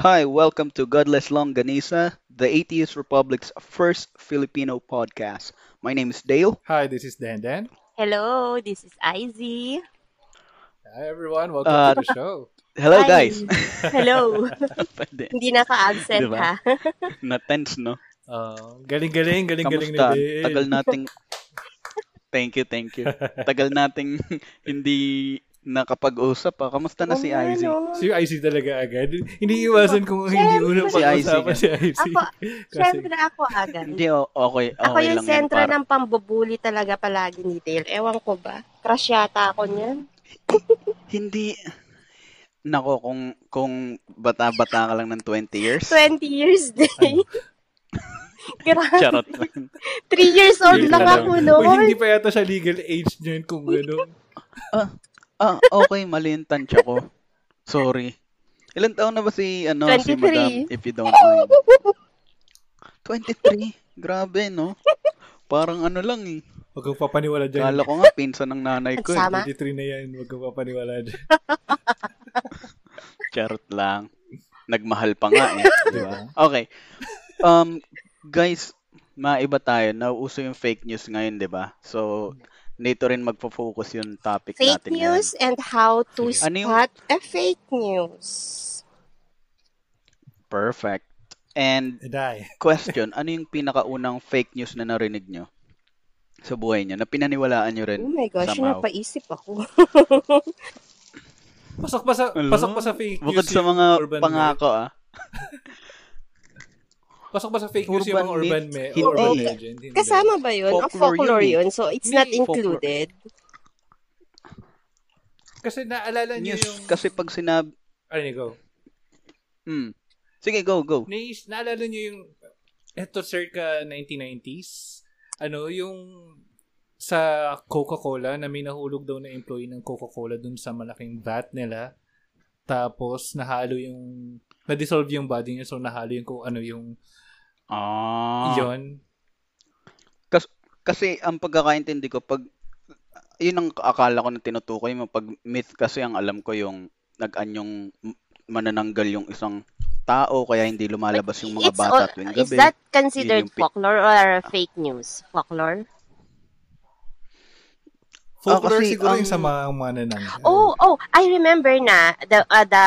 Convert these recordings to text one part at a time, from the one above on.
Hi, welcome to Godless Longanisa, the Atheist Republic's first Filipino podcast. My name is Dale. Hi, this is Dan Dan. Hello, this is Izzy. Hi everyone, welcome Uh, to the show. hello Hi. guys. Hello. Pwede. Hindi naka-absent Diba? ha. Na-tense, no? Uh, galing-galing, galing-galing Kamusta? ni Tagal nating... Thank you, thank you. Tagal nating hindi nakapag-usap pa. Kamusta na si nga, Izzy? no? Si IC talaga agad. Hindi iwasan kung hindi Siyempre. unang Si pag-usapan IC si IC. Ako, Kasi, syempre ako agad. Hindi, o- okay. okay Ako yung lang yan. sentro Para, ng pambubuli talaga palagi ni Dale. Ewan ko ba? Crush yata ako niyan. Hindi... Nako, kung kung bata-bata ka lang ng 20 years. 20 years day. Grabe. Charot. 3 years old lang ako Uy, noon. hindi pa yata siya legal age niyan kung gano'n. ah, okay, mali yung tansya ko. Sorry. Ilan taon na ba si, ano, si 23. Madam, if you don't mind? 23? Grabe, no? Parang ano lang eh. Huwag kang papaniwala dyan. Kala ko nga, pinsan ng nanay ko eh. Sama? 23 na yan, huwag kang papaniwala dyan. Charot lang. Nagmahal pa nga eh. Di ba? Okay. Um, guys, maiba tayo. Nauuso yung fake news ngayon, di ba? So, dito rin magpo-focus yung topic Fake natin news and how to Ano yung- spot a fake news. ngayon. Perfect. And Eday. question, ano yung pinakaunang fake news na narinig nyo sa buhay nyo? Na pinaniwalaan nyo rin Oh my gosh, somehow? napaisip ako. Pasok pa sa, Hello? pasok pa sa fake news Bukod sa mga pangako ah. Pasok pa sa fake news yung Urban mga urban myth, myth. hindi. Urban Oo, legend. Hindi. Kasama ba yun? Folklore, Folklore folklore yun yun, so it's not Hindi, folklore. included. Kasi naalala niyo yung... kasi pag sinabi... Ano go? Hmm. Sige, go, go. Nais, naalala niyo yung eto circa 1990s? Ano, yung sa Coca-Cola na may nahulog daw na employee ng Coca-Cola dun sa malaking vat nila. Tapos nahalo yung na-dissolve yung body niya so nahalo yung kung ano yung Ah. yon. Kasi ang pagkakaintindi ko, pag... Yun ang akala ko na tinutukoy mo. Pag myth kasi ang alam ko yung nag-anyong manananggal yung isang tao kaya hindi lumalabas yung mga It's bata all- tuwing is gabi. that considered folklore or fake news? Folklore? Folklore kasi siguro ang- yung sa mga manananggal. Oh, oh, I remember na the uh, the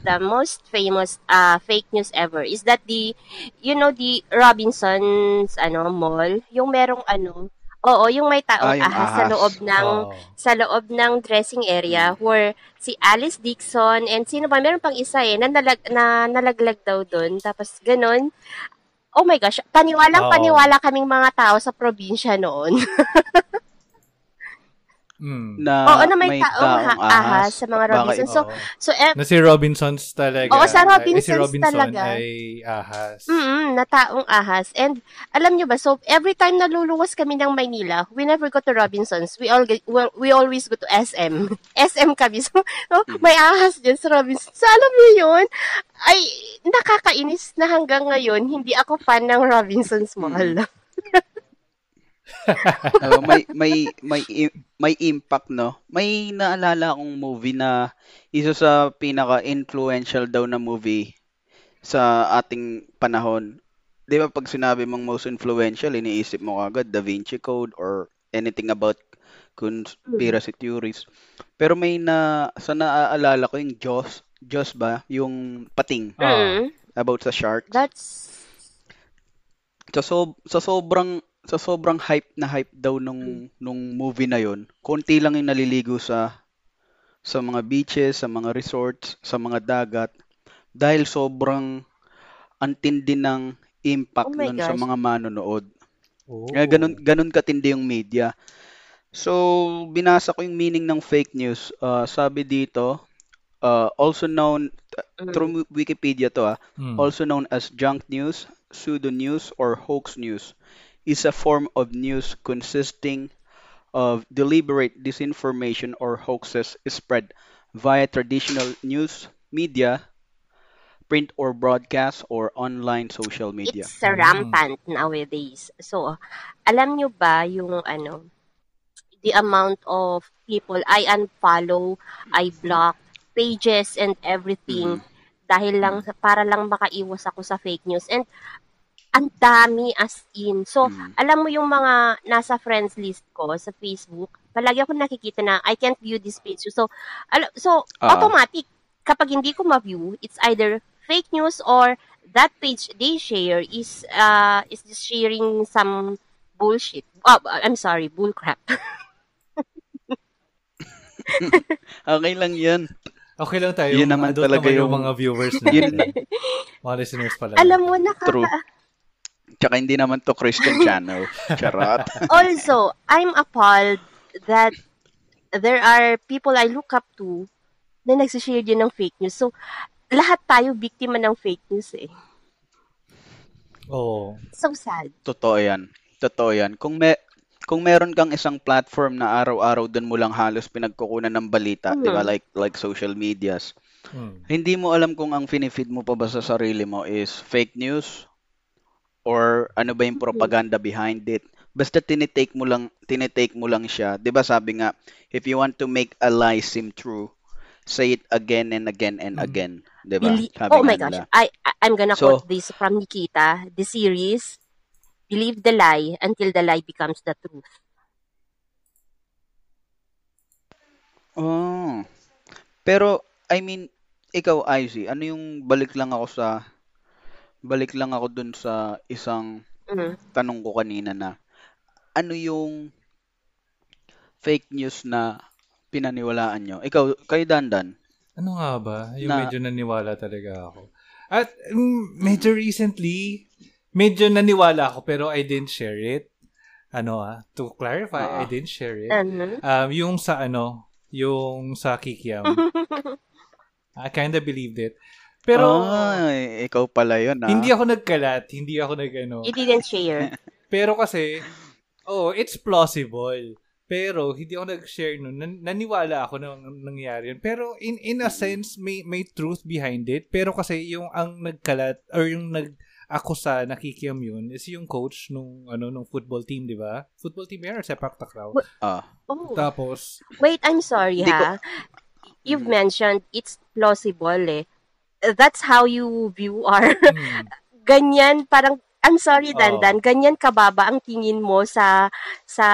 the most famous uh fake news ever is that the you know the Robinsons ano mall, yung merong ano, oo, yung may taong Ah, yung ahas sa ahas. loob ng Oo. sa loob ng dressing area where si Alice Dixon and sino ba meron pang isa eh na, nalag, na nalaglag daw doon tapos ganun Oh my gosh, paniwalang Oo. paniwala kaming mga tao sa probinsya noon. Mm. na Oo, na may taong ha- ahas sa mga Baka Robinsons. So, oo. so eh, Na si Robinsons talaga. Oo, sa ay- Robinsons si Robinson talaga. ay ahas. Mm, na taong ahas. And alam nyo ba, so every time naluluwas kami ng Maynila, we never go to Robinsons. We all get, well, we always go to SM. SM kami. So, oh, may ahas dyan sa Robinsons. So, alam nyo yun? Ay, nakakainis na hanggang ngayon, hindi ako fan ng Robinsons Mall. Oo, may may may may impact no. May naalala akong movie na isa sa pinaka-influential daw na movie sa ating panahon. 'Di ba pag sinabi mong most influential, iniisip mo agad Da Vinci Code or anything about conspiracy theories. Pero may na sa naaalala ko yung Jaws, Jaws ba? Yung pating. Mm, about sa sharks. that's, sa sob sa sobrang sa sobrang hype na hype daw nung nung movie na yon, konti lang yung naliligo sa sa mga beaches, sa mga resorts, sa mga dagat dahil sobrang antindi ng impact Oh nun sa mga manonood. Oh. Kaya ganun ganun katindi yung media. So, binasa ko yung meaning ng fake news. Uh, sabi dito, uh, also known mm, through Wikipedia to ah, Mm. also known as junk news, pseudo news, or hoax news, is a form of news consisting of deliberate disinformation or hoaxes spread via traditional news media, print or broadcast, or online social media. it's rampant nowadays. So, alam nyo ba yung ano, the amount of people I unfollow, I block pages and everything mm. dahil lang mm. para lang makaiwas ako sa fake news. And ang dami as in. So, Mm. alam mo yung mga nasa friends list ko sa Facebook, palagi ako nakikita na I can't view this page. So, alam, so Ah. automatic kapag hindi ko ma-view, it's either fake news or that page they share is uh is just sharing some bullshit. Oh, I'm sorry, bullcrap. Okay lang yan. Okay lang tayo. Yun naman adult talaga naman yung yung- mga viewers Yun, natin. mga listeners pala. alam mo nakaka true. Tsaka hindi naman to Christian channel. Charot. also, I'm appalled that there are people I look up to na nagsishare din ng fake news. So, lahat tayo biktima ng fake news eh. Oo. So sad. Totoo yan. Totoo yan. Kung may kung meron kang isang platform na araw-araw doon mo lang halos pinagkukunan ng balita, 'di ba? Mhm. Like like social medias. Hmm. Hindi mo alam kung ang finifeed mo pa ba sa sarili mo is fake news or ano ba yung propaganda behind it. Basta tinitake mo lang tinitake mo lang siya. 'Di ba sabi nga, if you want to make a lie seem true, say it again and again and Mhm. again, 'di ba? Beli- oh my gosh. nila. I, I I'm gonna So- quote this from Nikita, the series Believe the lie until the lie becomes the truth. Oh. Pero I mean, ikaw Izzy, ano yung balik lang ako sa balik lang ako dun sa isang Mm. tanong ko kanina na ano yung fake news na pinaniwalaan nyo? Ikaw, kayo Dandan. Ano nga ba? Yung Na- medyo naniwala talaga ako. At mm, medyo recently, medyo naniwala ako pero I didn't share it. Ano ah, to clarify, Ah. I didn't share it. Um, yung sa ano, yung sa Kikiam. I kinda believed it. Pero, Ay, ikaw pala yun ah. hindi ako nagkalat, hindi ako nag ano. You didn't share. Pero kasi, oh, it's plausible. Pero hindi ako nag-share nun. Nan- naniwala ako na nang- nangyari yun. Pero in in a sense, may may truth behind it. Pero kasi yung ang nagkalat or yung nag akusa nakikiam yun is yung coach nung ano nung football team, di ba? Football team yan or sepak takraw? Ah. Oh. Tapos, Wait, I'm sorry ha. You've mentioned it's plausible eh. That's how you view our hmm, ganyan. Parang I'm sorry. Dandan, ganyan kababa ang tingin mo sa sa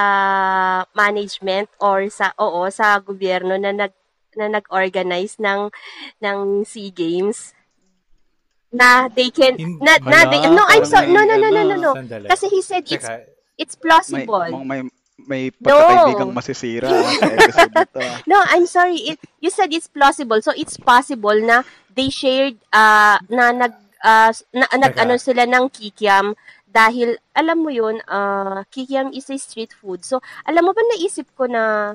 management or sa oo sa gobyerno na nag na nag-organize ng ng SEA Games? Na they can Hin- na, na they, no I'm sorry no no no no no no. kasi he said it's it's plausible may, may pagkakaibigang masisira ah, sa episode na to. ah. No, I'm sorry. It, you said it's plausible. So it's possible na they shared uh na nag uh, na, nag ano sila ng kikiam dahil alam mo yun, uh, kikiam is a street food. So alam mo ba naisip ko na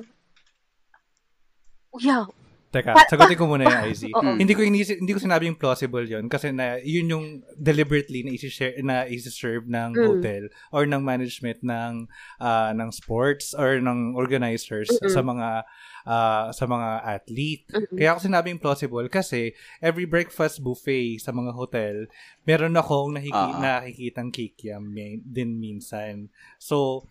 yeah, Teka, Pa- sagutin ko muna yung IZ. Oo. Hindi ko inisip, hindi ko sinabing plausible 'yon kasi na yun yung deliberately na isi-share na isi-serve ng Mm. hotel or ng management ng ah, ng sports or ng organizers Mm-mm. sa mga ah, sa mga athlete. Mm-mm. Kaya ako sinabing plausible kasi every breakfast buffet sa mga hotel, meron akong nakiki- Ah. nakikitang kikiam din minsan. So,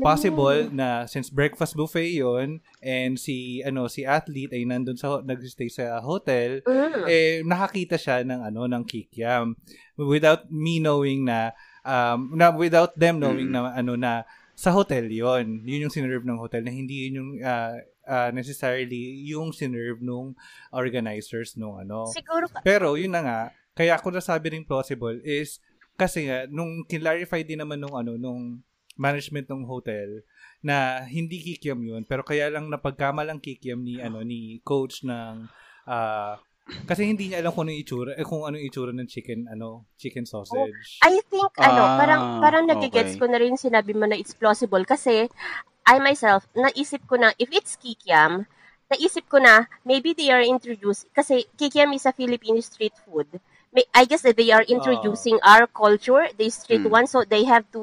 possible na since breakfast buffet yon and si ano si athlete ay nandun sa nagstay sa hotel Mm. eh nakakita siya ng ano ng kikiam without me knowing na um na without them knowing Mm. na ano na sa hotel yon yun yung sinerve ng hotel na hindi yun yung ah, ah, necessarily yung sinerve nung organizers nung ano Siguro ka- pero yun na nga, kaya ako nasabi ring plausible is kasi nga nung clarify din naman nung ano nung management ng hotel na hindi kikiam yun pero kaya lang napagkamalang kikiam ni ano ni coach ng ah, kasi hindi niya alam kung ano itsura eh, kung ano itsura ng chicken ano chicken sausage. I think ano, Ah, parang parang nagigets okay. ko na rin sinabi mo na it's plausible kasi I myself naisip ko na if it's kikiam, naisip ko na maybe they are introduced kasi kikiam is a Filipino street food. I guess that they are introducing our culture, the street Mm. one, so they have to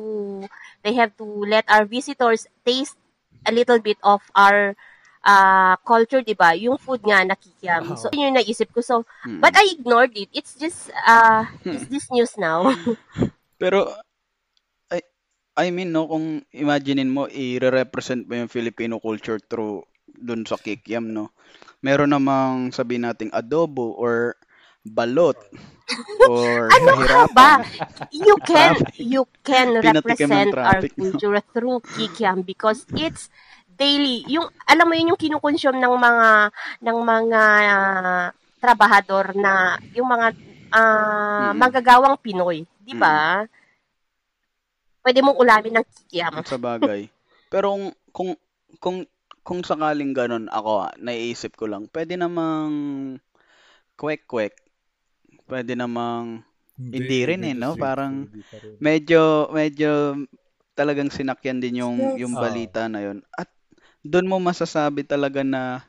they have to let our visitors taste a little bit of our uh, culture, 'di ba? Yung food nga na kikiam. Oo. So yun yung naisip ko. So Mm. but I ignored it. It's just uh is this news now? Pero, I, I mean, no, kung imaginein mo, i-represent mo yung Filipino culture through dun sa kikiam, no? Meron namang sabihin nating adobo or balot or Ano ka ba? You can you can represent our culture through kikiam because it's daily. Yung alam mo yun yung kinukonsume ng mga ng mga ah, trabahador na yung mga ah, Mm. manggagawang Pinoy, 'di ba? Pwede mong ulamin ng kikiam. Sa bagay. Pero kung kung kung kung sakaling ganun ako, naiisip ko lang, pwede namang kwek-kwek. Pwede namang Hindi rin eh, no? Parang Hindi medyo medyo talagang sinakyan din yung Yes. yung Oo. balita na yun. At doon mo masasabi talaga na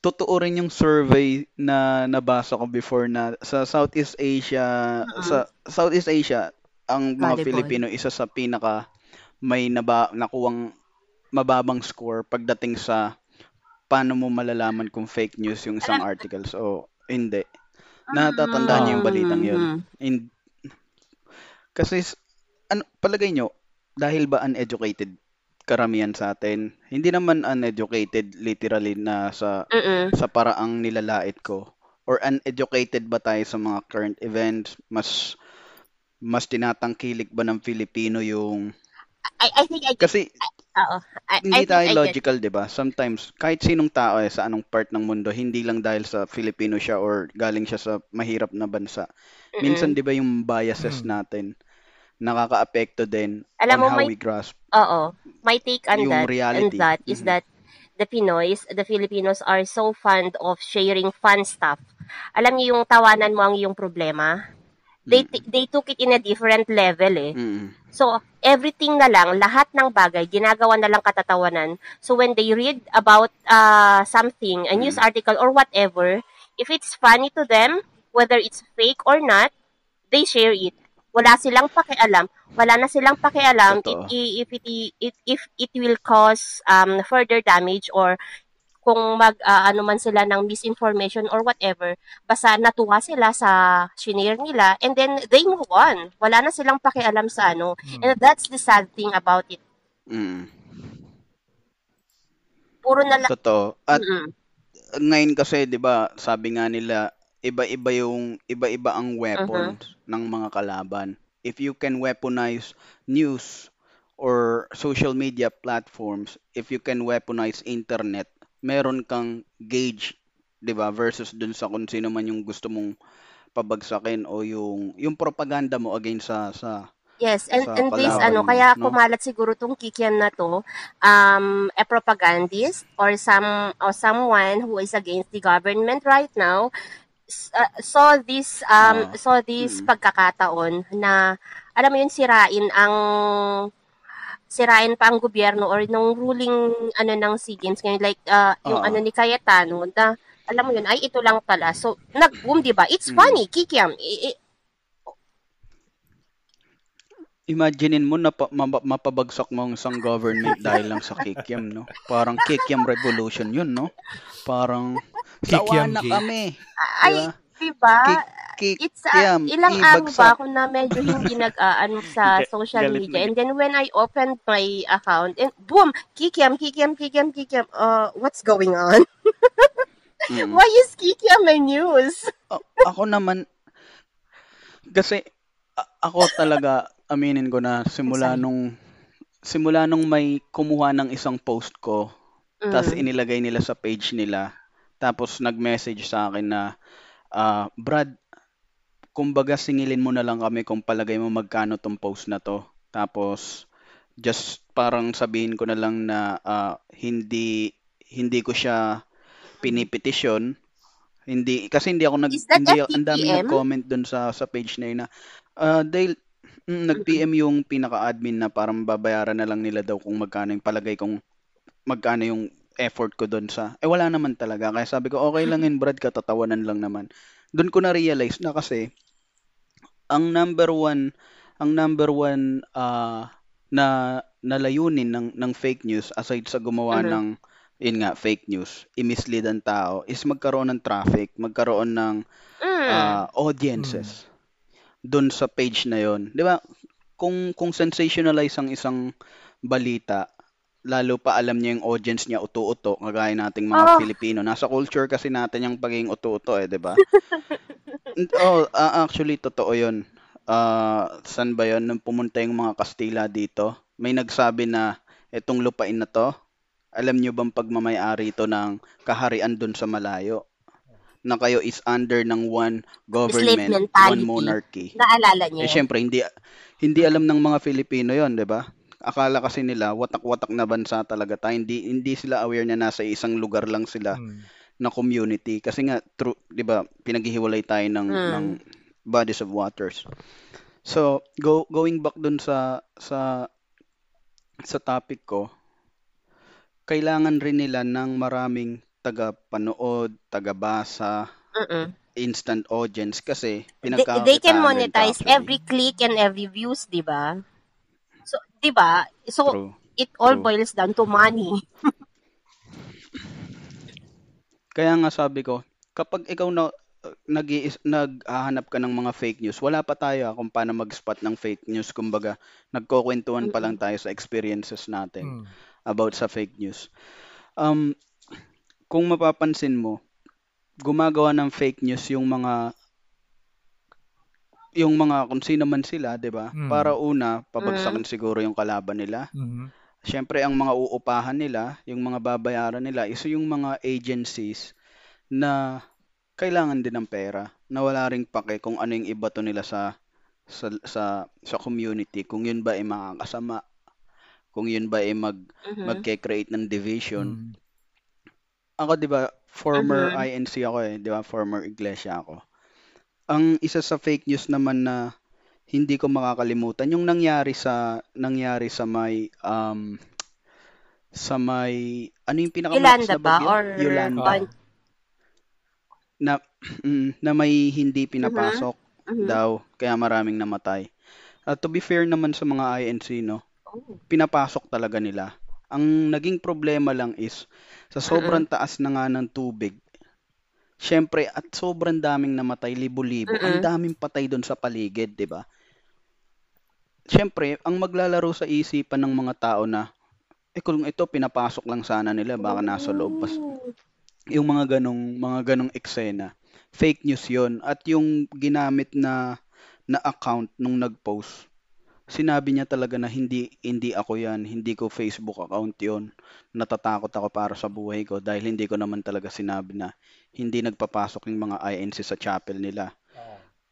totoo rin yung survey na nabasa ko before na sa Southeast Asia, Mm. sa Southeast Asia, ang mga Volleyball. Filipino isa sa pinaka may naba, nakuwang mababang score pagdating sa paano mo malalaman kung fake news yung isang articles o hindi. Natatandaan niyo yung balitang yun. Mhm. In, kasi, ano, palagay nyo, dahil ba uneducated karamihan sa atin? Hindi naman uneducated literally na sa Mm-mm. sa paraang nilalait ko. Or uneducated ba tayo sa mga current events? Mas mas tinatangkilik ba ng Filipino yung... I, I think I Kasi oo. I, I hindi think tayo I logical, di ba? Sometimes, kahit sinong tao eh, sa anong part ng mundo, hindi lang dahil sa Filipino siya or galing siya sa mahirap na bansa. Mm-mm. Minsan, di ba, yung biases natin, nakaka-apekto din Alam on mo, how may- we grasp Oo. My take on yung that reality. and that is Mhm. that the Pinoys, the Filipinos are so fond of sharing fun stuff. Alam niyo yung tawanan mo ang iyong problema? They Mm. t- they took it in a different level eh. Mm. So, everything na lang, lahat ng bagay, ginagawa na lang katatawanan. So, when they read about uh, something, a news Mm. article or whatever, if it's funny to them, whether it's fake or not, they share it. Wala silang pakialam. Wala na silang pakialam if, if, it, if it will cause um, further damage or kung mag ah, ano man sila ng misinformation or whatever, basta natuwa sila sa shinare nila and then they move on. Wala na silang pakialam sa ano. And that's the sad thing about it. Mm. Puro na lang. Totoo. At Mm-mm. ngayon kasi, 'di ba, sabi nga nila, iba-iba yung iba-iba ang weapons ng mga kalaban. If you can weaponize news or social media platforms, if you can weaponize internet, meron kang gauge, 'di ba, versus dun sa kung sino man yung gusto mong pabagsakin o yung yung propaganda mo against sa sa Yes, and, and this, ano, kaya no? kumalat siguro tong kikian na to, um, a propagandist or some, or someone who is against the government right now, uh, saw this, um, Ah, saw this mm. pagkakataon na, alam mo yun, sirain ang, sirain pa ang gobyerno or nung ruling, ano, ng SEA Games, ngayon, like, uh, yung Oo. ano ni Cayetano, na, alam mo yun, ay, ito lang pala. So, nag-boom, di ba? It's Mm. funny, kikiam. I- i- Imaginein mo na pa, ma- mapabagsak mo ang isang government dahil lang sa kikiam, no? Parang kikiam revolution yun, no? Parang sawa Kikiam na kami. ay, Diba? Di ba? Ki- It's uh, kikiam, ilang araw ba ibagsak. ako na medyo hindi nag-aano sa social galit media na and then when I opened my account and boom, kikiam, kikiam, kikiam, kikiam. Uh, what's going on? Mm. Why is kikiam my news? A- ako naman, kasi a- ako talaga, aminin ko na simula nung simula nung may kumuha ng isang post ko, tapos Mm. inilagay nila sa page nila, tapos nag-message sa akin na, ah, Brad, kumbaga singilin mo na lang kami kung palagay mo magkano tong post na to. Tapos, just parang sabihin ko na lang na ah, hindi hindi ko siya pinipetisyon. Hindi kasi hindi ako nag hindi ang FTPM? nag-comment doon sa sa page na yun na ah, dahil mm, nag-PM yung pinaka-admin na parang babayaran na lang nila daw kung magkano yung palagay kung magkano yung effort ko doon sa eh wala naman talaga kaya sabi ko okay lang yun Brad katatawanan lang naman doon ko na realize na kasi ang number one ang number one ah, na nalayunin ng ng fake news aside sa gumawa Mhm. ng yun nga fake news i-mislead ang tao is magkaroon ng traffic magkaroon ng Mm. ah, audiences doon sa page na yon 'di ba kung kung sensationalize ang isang balita lalo pa alam niya yung audience niya uto-uto kagaya nating mga Oh. Pilipino nasa culture kasi natin yung pagiging uto-uto eh 'di ba Oh, ah, actually totoo 'yun. Ah, saan ba 'yun nung pumunta yung mga Kastila dito, may nagsabi na itong lupain na 'to, alam niyo bang pagmamay-ari ito ng kaharian dun sa malayo, na kayo is under ng one government, one monarchy. Naalala Eh niyo? syempre hindi hindi alam ng mga Filipino 'yon, 'di ba? Akala kasi nila watak-watak na bansa talaga tayo. Hindi hindi sila aware na nasa isang lugar lang sila Mm. na community kasi nga true, 'di ba? Pinaghihiwalay tayo ng ng Mm. bodies of waters. So, go going back dun sa sa sa topic ko, kailangan rin nila ng maraming taga-panood, taga-basa, Mm-mm. instant audience kasi They, they can monetize actually. every click and every views, di ba? So, di ba? So, True. it all True. boils down to money. Kaya nga sabi ko, kapag ikaw na nag naghahanap ka ng mga fake news, wala pa tayo ah, kung paano mag-spot ng fake news. Kumbaga, nagkukwentuhan pa lang tayo sa experiences natin Mm. about sa fake news. Um, kung mapapansin mo, gumagawa ng fake news yung mga yung mga kung sino man sila, 'di ba? Mm. Para una, Mm. pabagsakin siguro yung kalaban nila. Mhm. Siyempre, ang mga uupahan nila, yung mga babayaran nila, is yung mga agencies na kailangan din ng pera, na wala ring pake kung ano yung ibato nila sa sa sa sa community, kung yun ba ay makakasama, kung yun ba ay mag Mhm. magke-create ng division. Mm. Ako 'di ba, former Mhm. INC ako eh, 'di ba? Former iglesia ako. Ang isa sa fake news naman na hindi ko makakalimutan yung nangyari sa nangyari sa may um sa may ano yung pinakamalakas na ba? Or, Yolanda. On, Na mm, na may hindi Mhm. pinapasok Mhm. daw kaya maraming namatay. At to be fair naman sa mga INC no, Oh. pinapasok talaga nila. Ang naging problema lang is sa sobrang taas na nga ng tubig, syempre at sobrang daming namatay, libo-libo, ang Mm-mm. daming patay doon sa paligid, 'di ba? Syempre, ang maglalaro sa isipan ng mga tao na eh kung ito pinapasok lang sana nila, baka nasa loob pa. Oh. Yung mga ganong mga ganong eksena. Fake news 'yon at yung ginamit na na account nung nag-post sinabi niya talaga na hindi hindi ako yan, hindi ko Facebook account yon. Natatakot ako para sa buhay ko dahil hindi ko naman talaga sinabi na hindi nagpapasok yung mga INC sa chapel nila.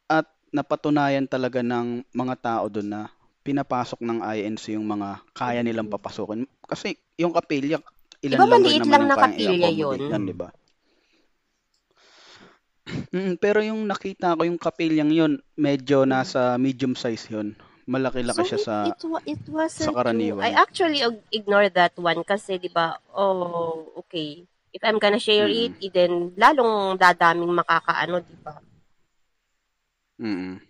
At napatunayan talaga ng mga tao doon na pinapasok ng INC yung mga kaya nilang papasukin. Kasi yung kapilya, ilan Diba lang maliit naman lang na kapilya yun? yan, di ba? Mm, pero yung nakita ko yung kapilyang yun, medyo nasa medium size yun. Malaki-laki So siya it, sa it, it wasn't sa true. karaniwan. I actually ig- ignored that one kasi 'di ba? Oh, okay. If I'm gonna share it, Mm. eh, then lalong dadaming makakaano, 'di ba? Mm.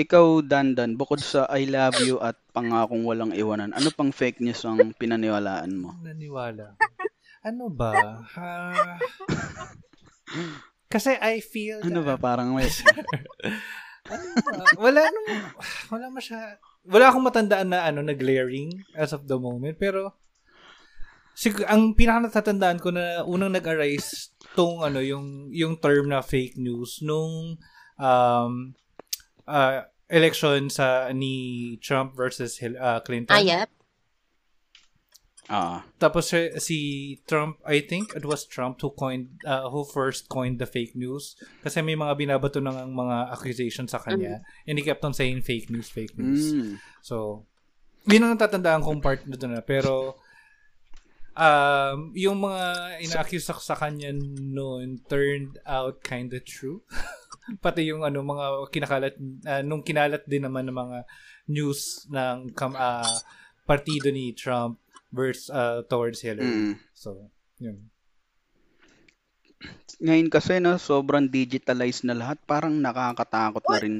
Ikaw, Dandan, bukod sa I love you at pangakong walang iwanan, ano pang fake news ang pinaniwalaan mo? Naniwala. Ano ba? Ah, kasi I feel Ano ba, parang may... Wala nung, wala masya, wala akong matandaan na ano, na glaring as of the moment. Pero, sig- ang pinaka natatandaan ko na unang nag-arise tong ano, yung, yung term na fake news nung um, uh, election sa ni Trump versus uh, Clinton. Ah, yep. Ah, Tapos si, si Trump, I think it was Trump who coined, uh, who first coined the fake news. Kasi may mga binabato ng mga accusation sa kanya. And he kept on saying fake news, fake news. mm, So, yun ang natatandaan kong part na doon na. Pero, um, yung mga ina-accuse sa, sa kanya noon turned out kinda true. Pati yung ano, mga kinakalat, uh, nung kinalat din naman ng mga news ng kam, uh, partido ni Trump versus uh, towards Hillary. mm. So, yun. Ngayon kasi na sobrang digitalized na lahat, parang nakakatakot na rin.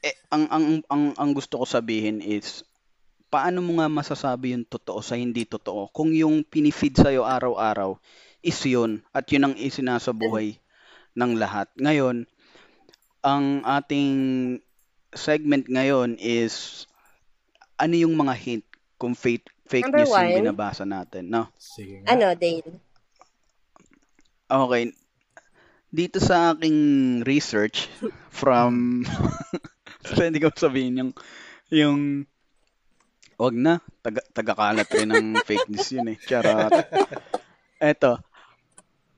Eh, ang, ang, ang, ang gusto ko sabihin is, paano mo nga masasabi yung totoo sa hindi totoo kung yung pinifeed sa'yo araw-araw is yun at yun ang isinasabuhay ng lahat. Ngayon, ang ating segment ngayon is ano yung mga hint kung fake, fake Number news yung one. binabasa natin, no? Sige nga. Ano, Dale? Okay. dito sa aking research from hindi ko sabihin yung yung wag na taga, tagakalat rin ng fake news yun eh charot eto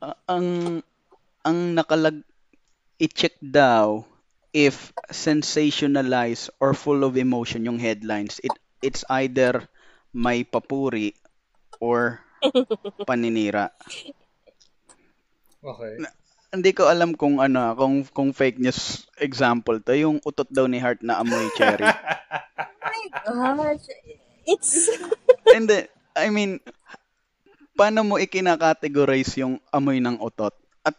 a- ang ang nakalag i-check daw if sensationalized or full of emotion yung headlines it it's either may papuri or paninira Okay. hindi ko alam kung ano, kung kung fake news example to, yung utot daw ni Heart na amoy cherry. Gosh, it's... Hindi, I mean, paano mo ikinakategorize yung amoy ng utot? At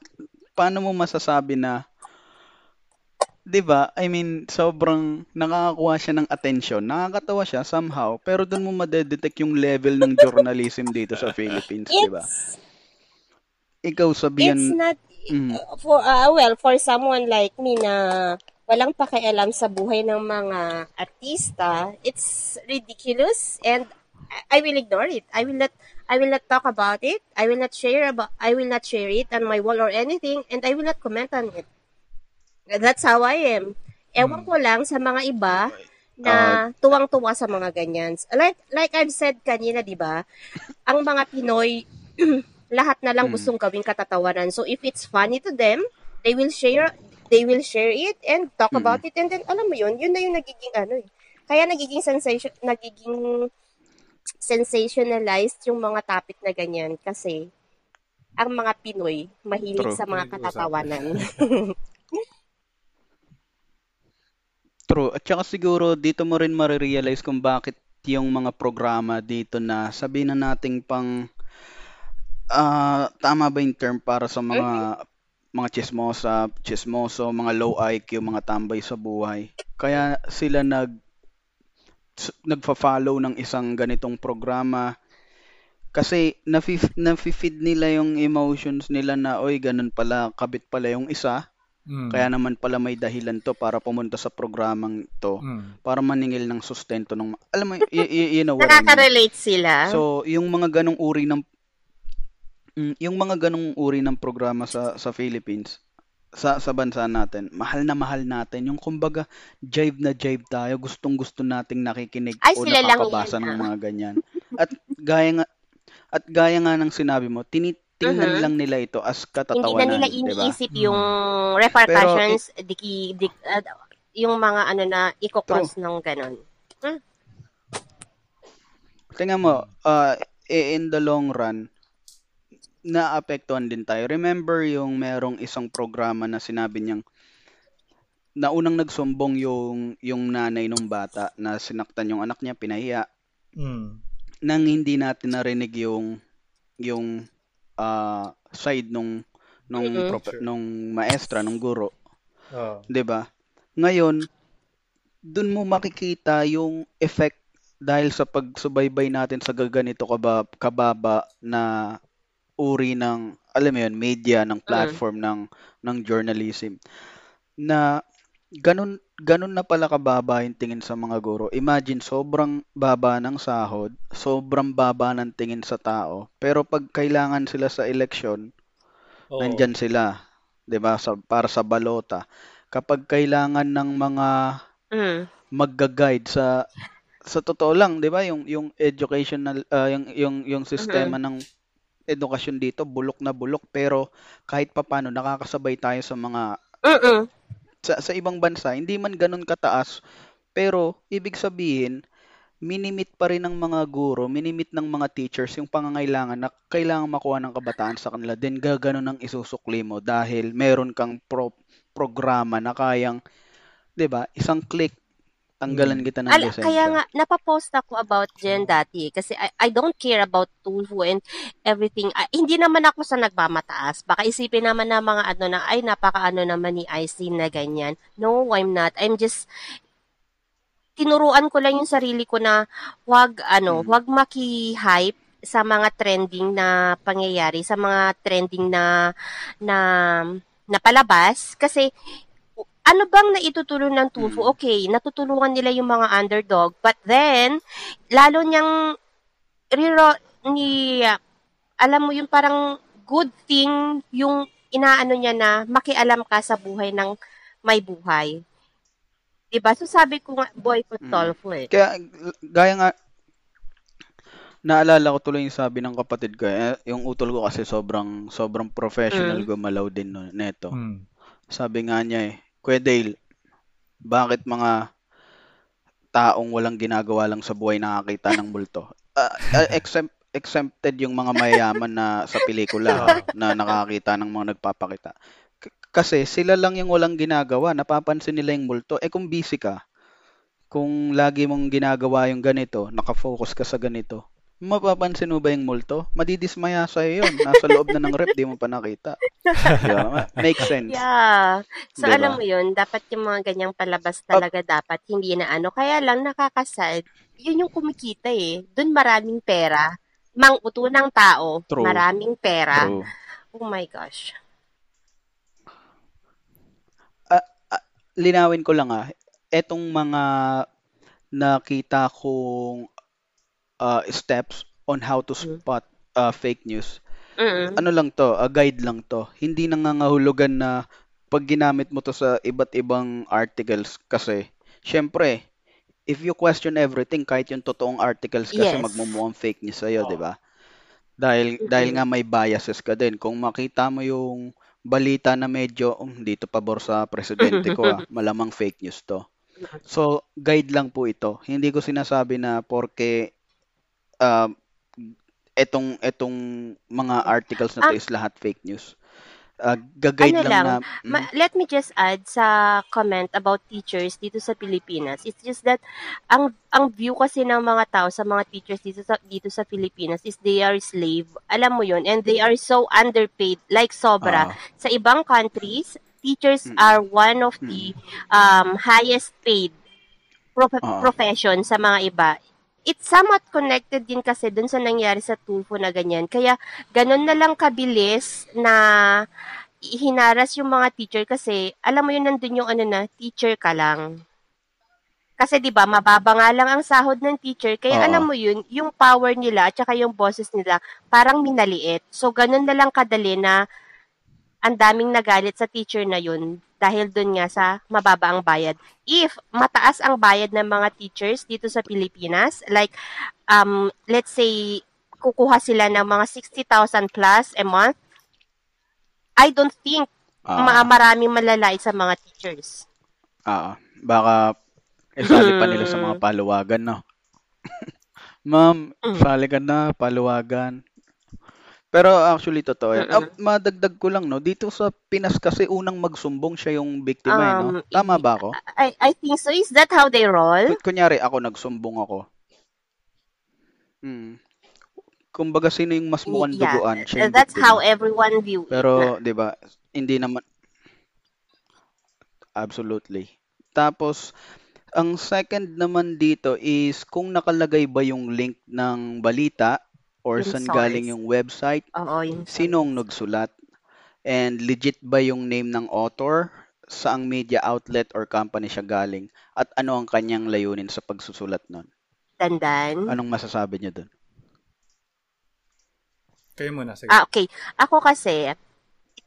paano mo masasabi na 'di ba? I mean, sobrang nakakakuha siya ng attention. Nakakatawa siya somehow, pero doon mo madedetect yung level ng journalism dito sa Philippines, 'di ba? It's, Ikaw it's sabihan, not... mm, For, uh, well, for someone like me na walang pakialam sa buhay ng mga artista, it's ridiculous and I will ignore it. I will not I will not talk about it. I will not share about I will not share it on my wall or anything and I will not comment on it. That's how I am. Ewan ko lang sa mga iba na tuwang-tuwa sa mga ganyan. Like like I've said kanina, 'di ba? Ang mga Pinoy lahat na lang Mm. gustong gawing katatawanan. So if it's funny to them, they will share they will share it and talk Mm. about it and then alam mo yun, yun na yung nagiging ano eh. Kaya nagiging sensation nagiging sensationalized yung mga topic na ganyan kasi ang mga Pinoy mahilig True. sa mga katatawanan. True. At saka siguro dito mo rin marirealize kung bakit yung mga programa dito na sabihin na nating pang ah tama ba yung term para sa mga mga chismosa, chismoso, mga low IQ, mga tambay sa buhay. Kaya sila nag nagfa-follow ng isang ganitong programa kasi nafi nafi-feed nila yung emotions nila na oy ganun pala kabit pala yung isa Mm. kaya naman pala may dahilan to para pumunta sa programang to Mm. para maningil ng sustento ng alam mo y- y- you know what I mean. Nakaka-relate sila. So, yung mga ganong uri ng mm, yung mga ganong uri ng programa sa sa Philippines sa sa bansa natin, mahal na mahal natin. Yung kumbaga jive na jive tayo, gustong-gusto nating nakikinig Ay, o nakakabasa ng ah. mga ganyan. At gaya nga at gaya nga ng sinabi mo, tinitingnan Mhm. lang nila ito as Hindi na katatawanan, nila iniisip Mm. yung repercussions, diki, dik, uh, yung mga ano na iko-cause ng ganun. Tingnan mo, uh, in the long run, naapektuhan din tayo. Remember yung merong isang programa na sinabi niyang na unang nagsumbong yung yung nanay ng bata na sinaktan yung anak niya, pinahiya, Mm. nang hindi natin narinig yung yung ah, side nung nung Mhm. prope- Sure. nung maestra, nung guro, Oh. 'di ba? Ngayon, dun mo makikita yung effect dahil sa pagsubaybay natin sa gaganito kaba, kababa na uri ng alam mo yun, media ng platform ng ng journalism na ganun ganun na pala kababa yung tingin sa mga guro. Imagine sobrang baba ng sahod, sobrang baba ng tingin sa tao, pero pag kailangan sila sa eleksyon, Oo. nandyan sila, 'di ba? Sa para sa balota. Kapag kailangan ng mga Mm. magga-guide sa sa totoo lang, 'di ba? Yung yung educational ah, yung yung yung sistema ng edukasyon dito bulok na bulok pero kahit papano nakakasabay tayo sa mga Mm-mm. Sa, sa ibang bansa hindi man ganun kataas pero ibig sabihin minimit pa rin ng mga guro, minimit ng mga teachers yung pangangailangan na kailangan makuha ng kabataan sa kanila. Then gaganon ang isusukli mo dahil meron kang pro- programa na kayang 'di ba? Isang click tanggalan kita ng Ala, lisensya. kaya nga, napapost ako about dyan dati kasi I, I don't care about Tulfo and everything. Ah, hindi naman ako sa nagmamataas. Baka isipin naman na mga ano na, ay, napaka-ano naman ni IC na ganyan. No, I'm not. I'm just, tinuruan ko lang yung sarili ko na wag, ano, Mm. wag maki-hype sa mga trending na pangyayari, sa mga trending na, na, na palabas. Kasi, ano bang naitutulong ng Tulfo? Mm. Okay, natutulungan nila yung mga underdog. But then, lalo niyang, riro, ni, alam mo yung parang good thing yung inaano niya na makialam ka sa buhay ng may buhay. 'Di ba? So sabi ko nga boycott Mm. Tolfo eh. Kaya, gaya nga, naalala ko tuloy yung sabi ng kapatid ko, eh, yung utol ko kasi sobrang, sobrang professional Mm. gumalaw din no, neto. Hmm. Sabi nga niya eh, Kuya Dale, bakit mga taong walang ginagawa lang sa buhay nakakita ng multo? Ah, ah, exempt, exempted yung mga mayayaman na sa pelikula na nakakita ng mga nagpapakita. K- kasi sila lang yung walang ginagawa, napapansin nila yung multo. Eh kung busy ka, kung lagi mong ginagawa yung ganito, nakafocus ka sa ganito, mapapansin mo ba yung multo? Madidismaya sa'yo yun. Nasa loob na ng rep, di mo pa nakita. Diba? Make sense. Yeah. So Diba? alam mo 'yun, dapat yung mga ganyang palabas talaga dapat hindi na ano. Kaya lang nakakasad, yun yung kumikita eh. Doon maraming pera. Mang uto ng tao, True. maraming pera. True. Oh my gosh. linawin ko lang ah, etong mga nakita kong uh, steps on how to Mm. spot uh, fake news. Mm. Ano lang to, a guide lang to. Hindi nangangahulugan na pag ginamit mo to sa iba't ibang articles kasi syempre if you question everything kahit yung totoong articles kasi Yes. magmumukhang fake news sa'yo, Oo. di ba? Dahil dahil Mm-mm. nga may biases ka din. Kung makita mo yung balita na medyo um, dito pabor sa presidente ko ah, malamang fake news to. So, guide lang po ito. Hindi ko sinasabi na porke um, etong etong mga articles na to Ah. is lahat fake news. Uh, Ano lang, lang, na mm, Ma- let me just add sa comment about teachers dito sa Pilipinas. It's just that ang ang view kasi ng mga tao sa mga teachers dito sa dito sa Pilipinas is they are slave. Alam mo 'yun and they are so underpaid like sobra. ah, Sa ibang countries, teachers Mm. are one of the um, highest paid prof- Oo. profession sa mga iba. It's somewhat connected din kasi dun sa nangyari sa Tulfo na ganyan. Kaya ganun na lang kabilis na hinaras yung mga teacher kasi alam mo yun nandun yung ano na teacher ka lang. Kasi 'di ba mababa nga lang ang sahod ng teacher kaya Oo. alam mo yun yung power nila at saka yung bosses nila parang minaliit. So ganun na lang kadali na ang daming nagalit sa teacher na yun dahil dun nga sa mababa ang bayad. If mataas ang bayad ng mga teachers dito sa Pilipinas, like um let's say kukuha sila ng mga 60,000 plus a month, I don't think ah, ma- maraming malalait sa mga teachers. ah, baka isali pa nila sa mga paluwagan, no? Ma'am, Mm. sali ka na, paluwagan. Pero actually, totoo yan. Ah, Mm-mm. madagdag ko lang, no? Dito sa Pinas kasi unang magsumbong siya yung biktima, eh, no? Um, Tama ba ako? I, I think so. Is that how they roll? Kun- Kunyari, ako nagsumbong ako. Hmm. Kumbaga, sino yung mas mukhang Yeah, duguan? Siya yung that's biktima. how everyone view. Pero, di ba, hindi naman, absolutely. Tapos, ang second naman dito is kung nakalagay ba yung link ng balita or Yung saan source. galing yung website, Oo, yun. sinong nagsulat, and legit ba yung name ng author, saang media outlet or company siya galing, at ano ang kanyang layunin sa pagsusulat nun. Dandan. Anong masasabi niyo dun? Kayo muna, sige. Ah, okay. Ako kasi,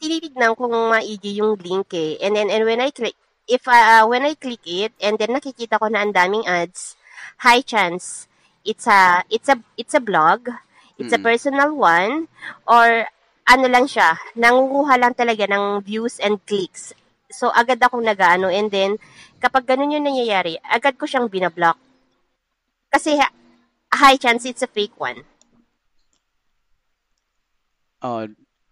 tinitignan kung maigi yung link eh. And then, and when I click, if, uh, when I click it, and then nakikita ko na ang daming ads, high chance, it's a, it's a, it's a blog, it's a Mm. personal one, or ano lang siya, nangunguha lang talaga ng views and clicks. So, agad akong nag-ano, and then, kapag ganun yung nangyayari, agad ko siyang binablock. Kasi, ha- high chance it's a fake one. Uh,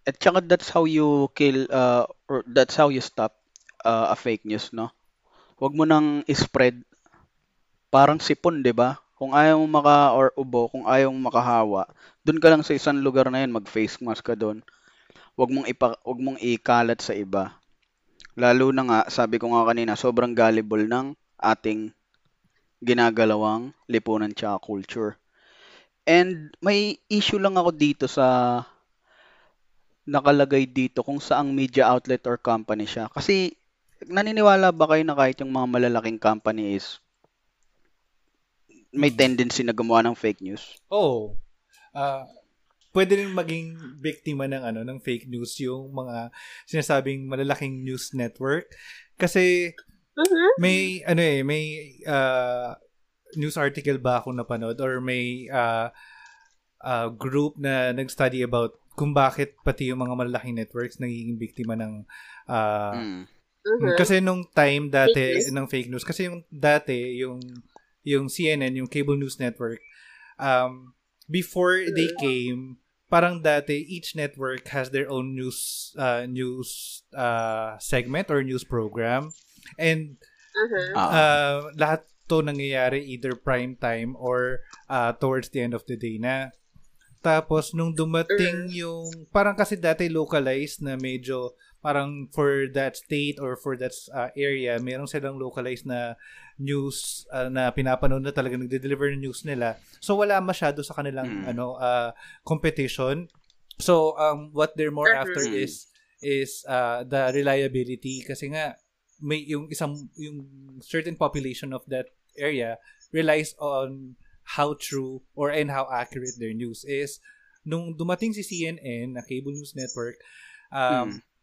at saka that's how you kill, uh, or that's how you stop uh, a fake news, no? Huwag mo nang spread parang sipon, 'di ba? Kung ayaw mo maka or ubo, kung ayaw mo makahawa, doon ka lang sa isang lugar na 'yan, mag-face mask ka doon. Huwag mong ipa, huwag mong ikalat sa iba. Lalo na nga, sabi ko nga kanina, sobrang gullible ng ating ginagalawang lipunan tsaka culture. And may issue lang ako dito sa nakalagay dito kung saang media outlet or company siya. Kasi naniniwala ba kayo na kahit yung mga malalaking company is may tendency na gumawa ng fake news? Oh. Ah, pwede rin maging biktima ng ano ng fake news yung mga sinasabing malalaking news network kasi Mhm. may ano eh may uh, news article ba ako napanood or may uh, uh, group na nag-study about kung bakit pati yung mga malalaking networks nagiging biktima ng uh, Mm. Mhm. kasi nung time dati Fake news. ng fake news kasi yung dati yung yung CNN yung cable news network um before they came parang dati each network has their own news uh, news uh, segment or news program and. Ah. uh, lahat to nangyayari either prime time or uh, towards the end of the day na. Tapos, nung dumating yung, parang kasi dati localized na medyo, parang for that state or for that uh, area, meron silang localized na news uh, na pinapanood na talaga nagde-deliver ng news nila. So, wala masyado sa kanilang Mm. ano uh, competition. So, um, what they're more after is is uh, the reliability kasi nga may yung isang yung certain population of that area relies on how true or and how accurate their news is nung dumating si CNN na cable news network um Mm.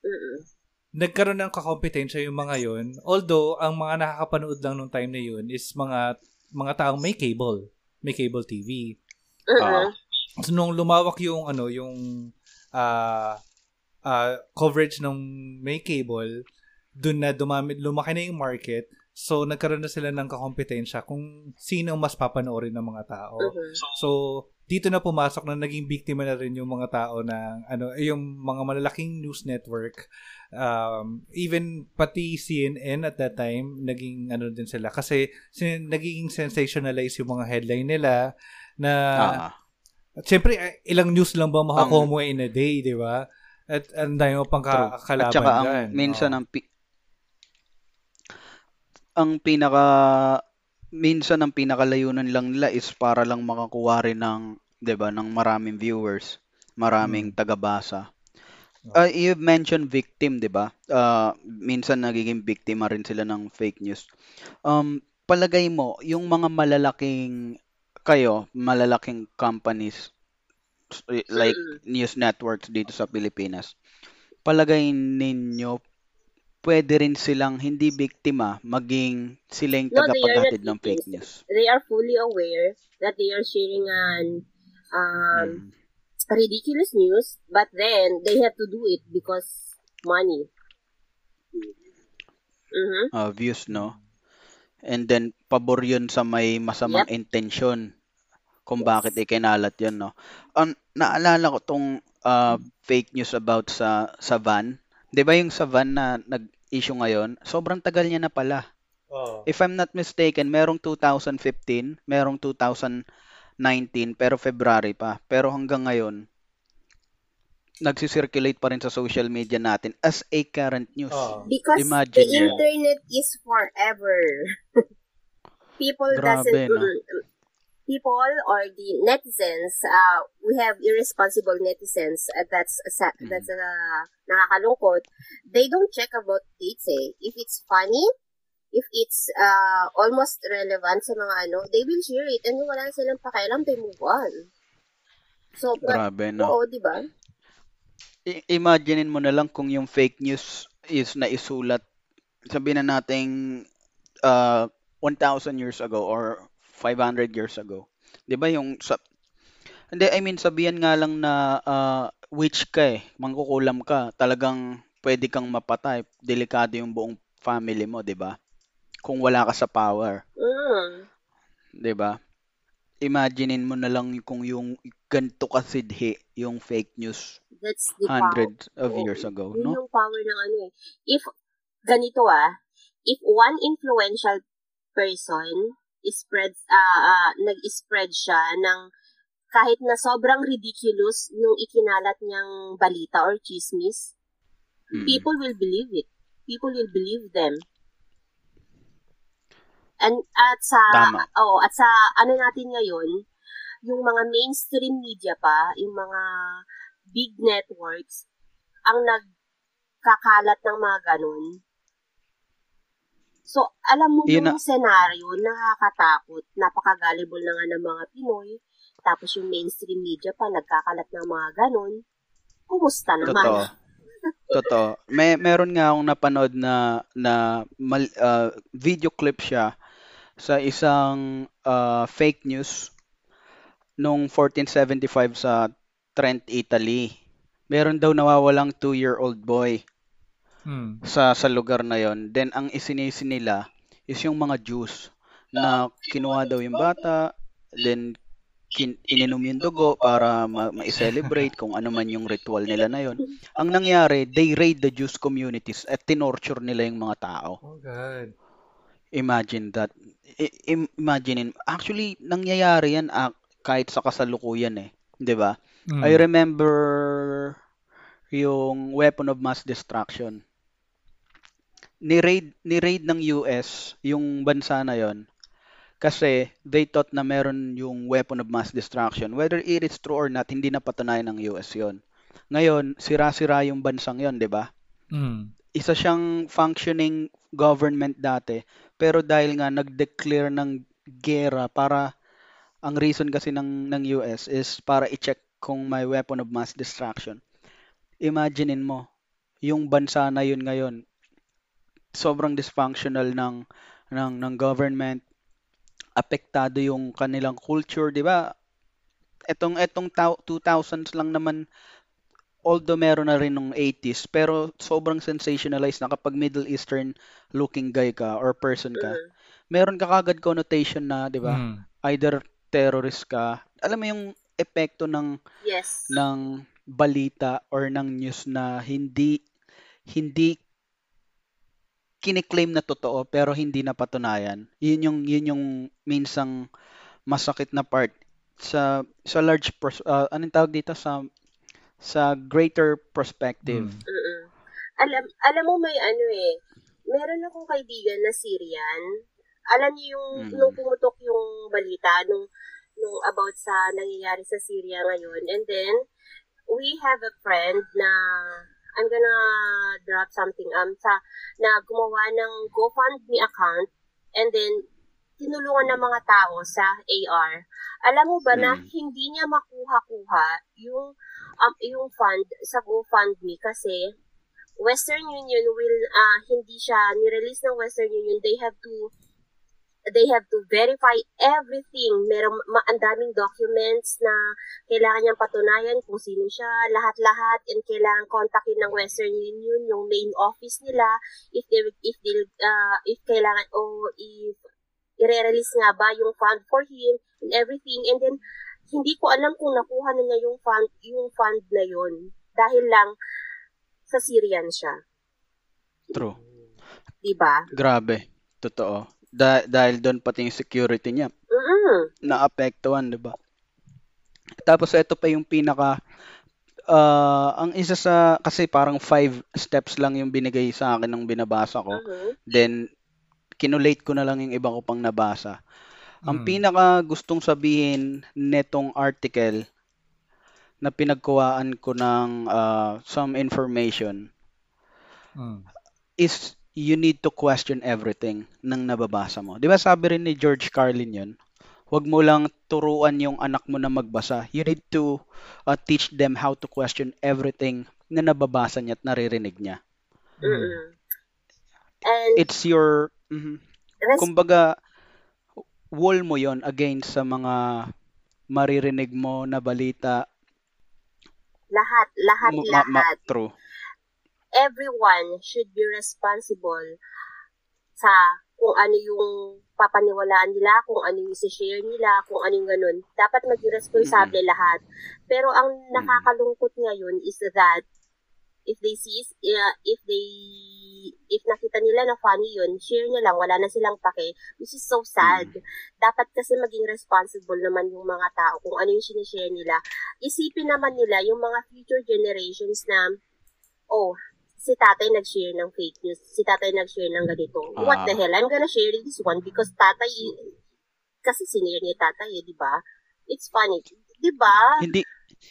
Mhm. nagkaroon ng kakompetensya yung mga yon although ang mga nakakapanood lang nung time na yun is mga mga taong may cable may cable TV Ah. Mhm. So, nung lumawak yung ano yung ah ah, coverage ng may cable, dun na dumami lumaki na yung market. So nagkaroon na sila ng kakompetensya kung sino ang mas papanoorin ng mga tao. Mhm. So dito na pumasok na naging biktima na rin yung mga tao ng ano eh, yung mga malalaking news network. Um, even pati CNN at that time naging ano din sila kasi sin- naging sensationalize yung mga headline nila na Ah. at syempre, eh, ilang news lang ba makakuha mo in a day, di ba? At ang dami mo pang ka- True. kalaban At saka ang dyan. minsan Oo. ang pi- ang pinaka minsan ang pinakalayunan lang nila is para lang makakuha rin ng 'di ba ng maraming viewers, maraming tagabasa. Oo. Uh, you mentioned victim, 'di ba? Uh, minsan nagiging biktima rin sila ng fake news. Um palagay mo yung mga malalaking kayo, malalaking companies like Mm. news networks dito sa Pilipinas. Palagay ninyo pwede rin silang hindi biktima, maging sila yung No, tagapaghatid ng fake news. They are fully aware that they are sharing an um, Mm. ridiculous news, but then they have to do it because money. Mhm. Uh, views, no? And then, pabor yun sa may masamang intensyon kung Yes. bakit ikinalat yun, no? Ang naalala ko tong uh, fake news about sa sa van. 'Di ba yung sa van na nag-issue ngayon? Sobrang tagal niya na pala. Oo. If I'm not mistaken, merong 2015, merong 2019, pero February pa. Pero hanggang ngayon, nagsisirculate pa rin sa social media natin as a current news. Oo. Because Imagine the yun. internet is forever. people Grabe, doesn't no? People or the netizens uh we have irresponsible netizens uh, that's Mhm. that's uh, nakakalungkot. They don't check about dates eh. If it's funny if it's uh almost relevant sa mga ano they will share it and wala na silang pakialam they move on. So but, Grabe, no? oo di ba? I- imaginein mo na lang kung yung fake news is naisulat, sabihin na nating uh, 1,000 years ago or 500 years ago. 'Di ba yung sa Hindi, I mean sabihan nga lang na uh, witch ka eh, mangkukulam ka, talagang pwede kang mapatay, delikado yung buong family mo, 'di ba? Kung wala ka sa power, mm. 'di ba? Imaginein mo na lang kung yung ganito kasidhi yung fake news that's the power hundreds of Oo. years ago, Yun no? yung power ng ano eh. If, ganito ah, if one influential person spreads, ah ah, nag-spread siya ng kahit na sobrang ridiculous nung ikinalat niyang balita or chismis, Mm. people will believe it. People will believe them. And at sa Tama. oh, at sa ano natin ngayon, yung mga mainstream media pa, yung mga big networks ang nagkakalat ng mga ganun. So, alam mo Yun yung senaryo, nakakatakot, napaka-gullible na nga ng mga Pinoy, Tapos yung mainstream media pa, nagkakalat ng mga ganun. Kumusta naman? Totoo. Totoo. May meron nga akong napanood na na mal, uh, video clip siya sa isang uh, fake news nung 1475 sa Trent, Italy. Meron daw nawawalang 2-year-old boy Hmm. sa sa lugar na yon. Then ang isinisi nila is yung mga Jews na kinuha daw yung bata, then kin, ininom yung dugo para ma- ma-celebrate kung ano man yung ritual nila na yon. Ang nangyari, they raid the Jews communities at tinorture nila yung mga tao. Oh, God. Imagine that. I- im- imagine, actually, nangyayari yan ah, kahit sa kasalukuyan eh. 'Di ba? Hmm. I remember yung weapon of mass destruction. Ni-raid, ni-raid ng US yung bansa na yon kasi they thought na meron yung weapon of mass destruction. Whether it is true or not, hindi na patunayan ng US yon. Ngayon, sira-sira yung bansang yon, di ba? Hmm. Isa siyang functioning government dati, pero dahil nga nag-declare ng gera para ang reason kasi ng ng US is para i-check kung may weapon of mass destruction. Imaginein mo, yung bansa na yun ngayon, sobrang dysfunctional ng ng ng government, apektado yung kanilang culture, 'di ba? Etong etong tao- 2000s lang naman although meron na rin nung 80s, pero sobrang sensationalized na kapag Middle Eastern looking guy ka or person ka, Mm. meron ka kagad connotation na, 'di ba? Hmm. Either terrorist ka. Alam mo yung epekto ng Yes. ng balita or ng news na hindi hindi kiniklaim na totoo pero hindi napatunayan. Yun yung yun yung minsang masakit na part sa sa large pers- uh, anong tawag dito sa sa greater perspective. Mm-mm. Alam, alam mo may ano eh, meron akong kaibigan na Syrian. Alam niyo yung, Mm. nung pumutok yung balita, nung, nung about sa nangyayari sa Syria ngayon. And then, we have a friend na, I'm gonna drop something, um, sa, na gumawa ng GoFundMe account. And then, tinulungan ng mga tao sa AR. Alam mo ba na Mm. hindi niya makuha-kuha yung um, yung fund sa GoFundMe kasi Western Union will uh, hindi siya ni-release ng Western Union they have to they have to verify everything meron ma- ang daming documents na kailangan niyang patunayan kung sino siya lahat-lahat and kailangan kontakin ng Western Union yung main office nila if they if they uh, if kailangan o if i-release nga ba yung fund for him and everything and then hindi ko alam kung nakuha na niya yung fund yung fund na yun dahil lang sa Syrian siya, True. 'di ba? Grabe. Totoo. Da- dahil doon pati yung security niya Mm. naapektuhan, 'di ba? Tapos ito pa yung pinaka ah, ang isa sa kasi parang five steps lang yung binigay sa akin ng binabasa ko. Mhm. Then kinulate ko na lang yung iba ko pang nabasa. Ang Hmm. pinaka gustong sabihin netong article na pinagkuhaan ko ng ah, some information Hmm. is you need to question everything ng nababasa mo. 'Di ba sabi rin ni George Carlin 'yun? Huwag mo lang turuan yung anak mo na magbasa. You need to uh, teach them how to question everything na nababasa niya at naririnig niya. Hmm. Mm-mm. And It's your mhm. res- kumbaga wall mo 'yon against sa mga maririnig mo na balita lahat, lahat, ma- ma- lahat. true. Everyone should be responsible sa kung ano yung papaniwalaan nila, kung ano yung isi-share nila, kung ano yung ganun. Dapat maging responsable lahat. Pero ang nakakalungkot ngayon is that if they see, uh, if they, if nakita nila na funny yun, share nyo lang, wala na silang pake, which is so sad. Dapat kasi maging responsible naman yung mga tao kung ano yung sinishare nila. Isipin naman nila yung mga future generations na, oh, si tatay nag-share ng fake news, si tatay nag-share ng ganito. What the Ah. hell? I'm gonna share this one because tatay, kasi sinare niya tatay, eh, di ba? It's funny. Di ba? Hindi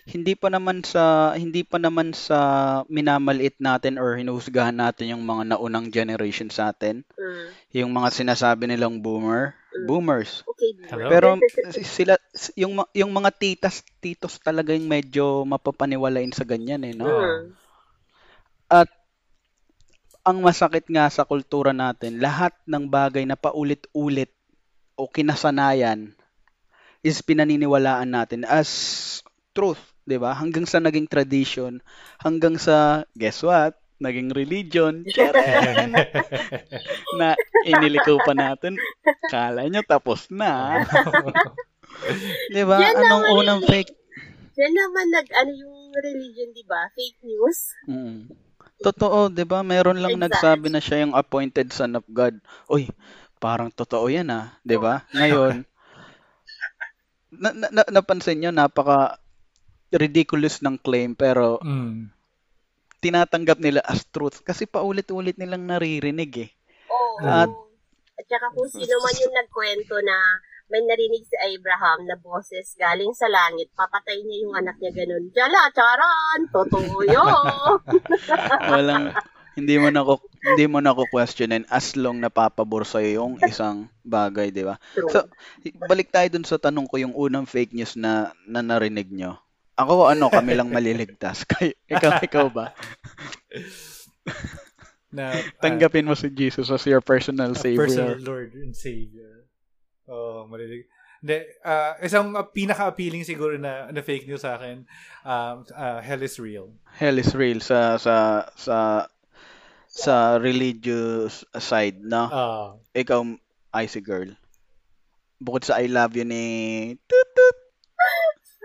hindi pa naman sa hindi pa naman sa minamaliit natin or hinuhusgahan natin yung mga naunang generation sa atin. Mm. Yung mga sinasabi nilang boomer, boomers. Okay, Hello? boomer. Pero si- sila yung yung mga titas titos talaga yung medyo mapapaniwalain sa ganyan eh, no? Mm. At ang masakit nga sa kultura natin, lahat ng bagay na paulit-ulit o kinasanayan is pinaniniwalaan natin as truth, 'di ba? Hanggang sa naging tradition, hanggang sa guess what? Naging religion. Na iniliko pa natin. Kala nyo tapos na. 'Di ba? Yan Anong unang fake? Yan naman nag, ano yung religion, di ba? Fake news. Mm. Totoo, 'di ba? Meron lang Exact. nagsabi na siya yung appointed son of God. Uy, parang totoo 'yan ah, 'di ba? Ngayon, na, na, na- napansin niyo napaka ridiculous ng claim pero Mm. tinatanggap nila as truth kasi paulit-ulit nilang naririnig eh. Oo. At- At saka kung sino man yung nagkwento na may narinig si Abraham na boses galing sa langit, papatay niya yung anak niya ganun. Jala, charan! Totoo yun! Walang hindi mo na ko hindi mo na ko questionin as long napapabor sa yung isang bagay, 'di ba? So, balik tayo dun sa tanong ko yung unang fake news na, na narinig nyo. Ako ano, kami lang maliligtas. Kay, ikaw, ikaw ba? Na, ah, Tanggapin mo si Jesus as your personal a savior. personal Lord and Savior. Oh, malilig. Hindi, ah, isang uh, pinaka-appealing siguro na, na fake news sa akin, um, ah, hell is real. Hell is real sa sa sa sa religious side, no? Ah, Ikaw, icy girl. Bukod sa I love you ni tut tut.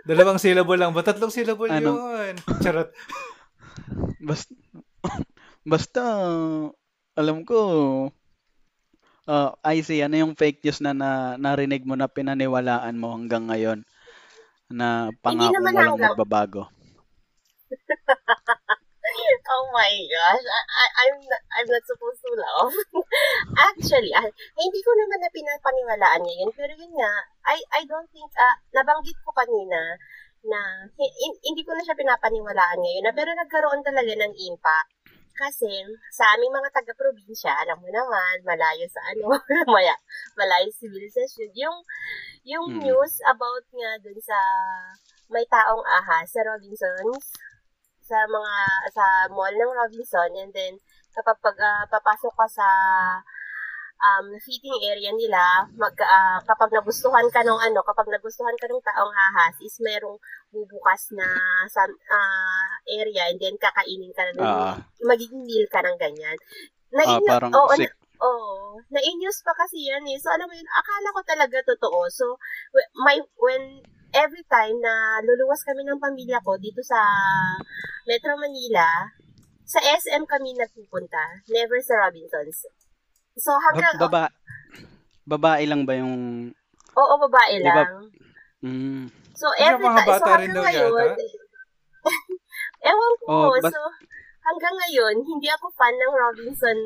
dalawang syllable lang ba? Tatlong syllable Ano? yun. Charot. Basta, basta alam ko uh, icy, ano yung fake news na, na narinig mo na pinaniwalaan mo hanggang ngayon na pangako mo lang magbabago? oh my gosh. I, I, I'm, not, I'm not supposed to laugh. Actually, ah, hindi ko naman na pinapaniwalaan ngayon. Pero yun nga, I, I don't think, ah, nabanggit ko kanina na hi- hin- hindi ko na siya pinapaniwalaan ngayon. Na, pero nagkaroon talaga ng impact. Kasi sa aming mga taga-probinsya, alam mo naman, malayo sa ano, maya, malayo sa civilization. Yung, yung Mm. news about nga dun sa may taong ahas sa Robinsons, sa mga sa mall ng Robinson and then kapag pag, ah, papasok ka sa um, fitting area nila, mag, ah, kapag nagustuhan ka ng ano, kapag nagustuhan ka ng taong ahas, is merong bubukas na sa ah, area and then kakainin ka na dun. Ah. magiging meal ka ng ganyan. Ah, Na-in- parang oo, sick. Oo. Na-in-news pa kasi yan eh. So, alam mo yun, akala ko talaga totoo. So, my, when, every time na luluwas kami ng pamilya ko dito sa Metro Manila, sa SM kami nagpupunta. Never sa Robinsons. So, hanggang, Ba- baba, babae lang ba yung... oo, babae lang. Mm, So, Kasi every time, so hanggang ngayon, ewan ko, Oh, bas- so, hanggang ngayon, hindi ako fan ng Robinson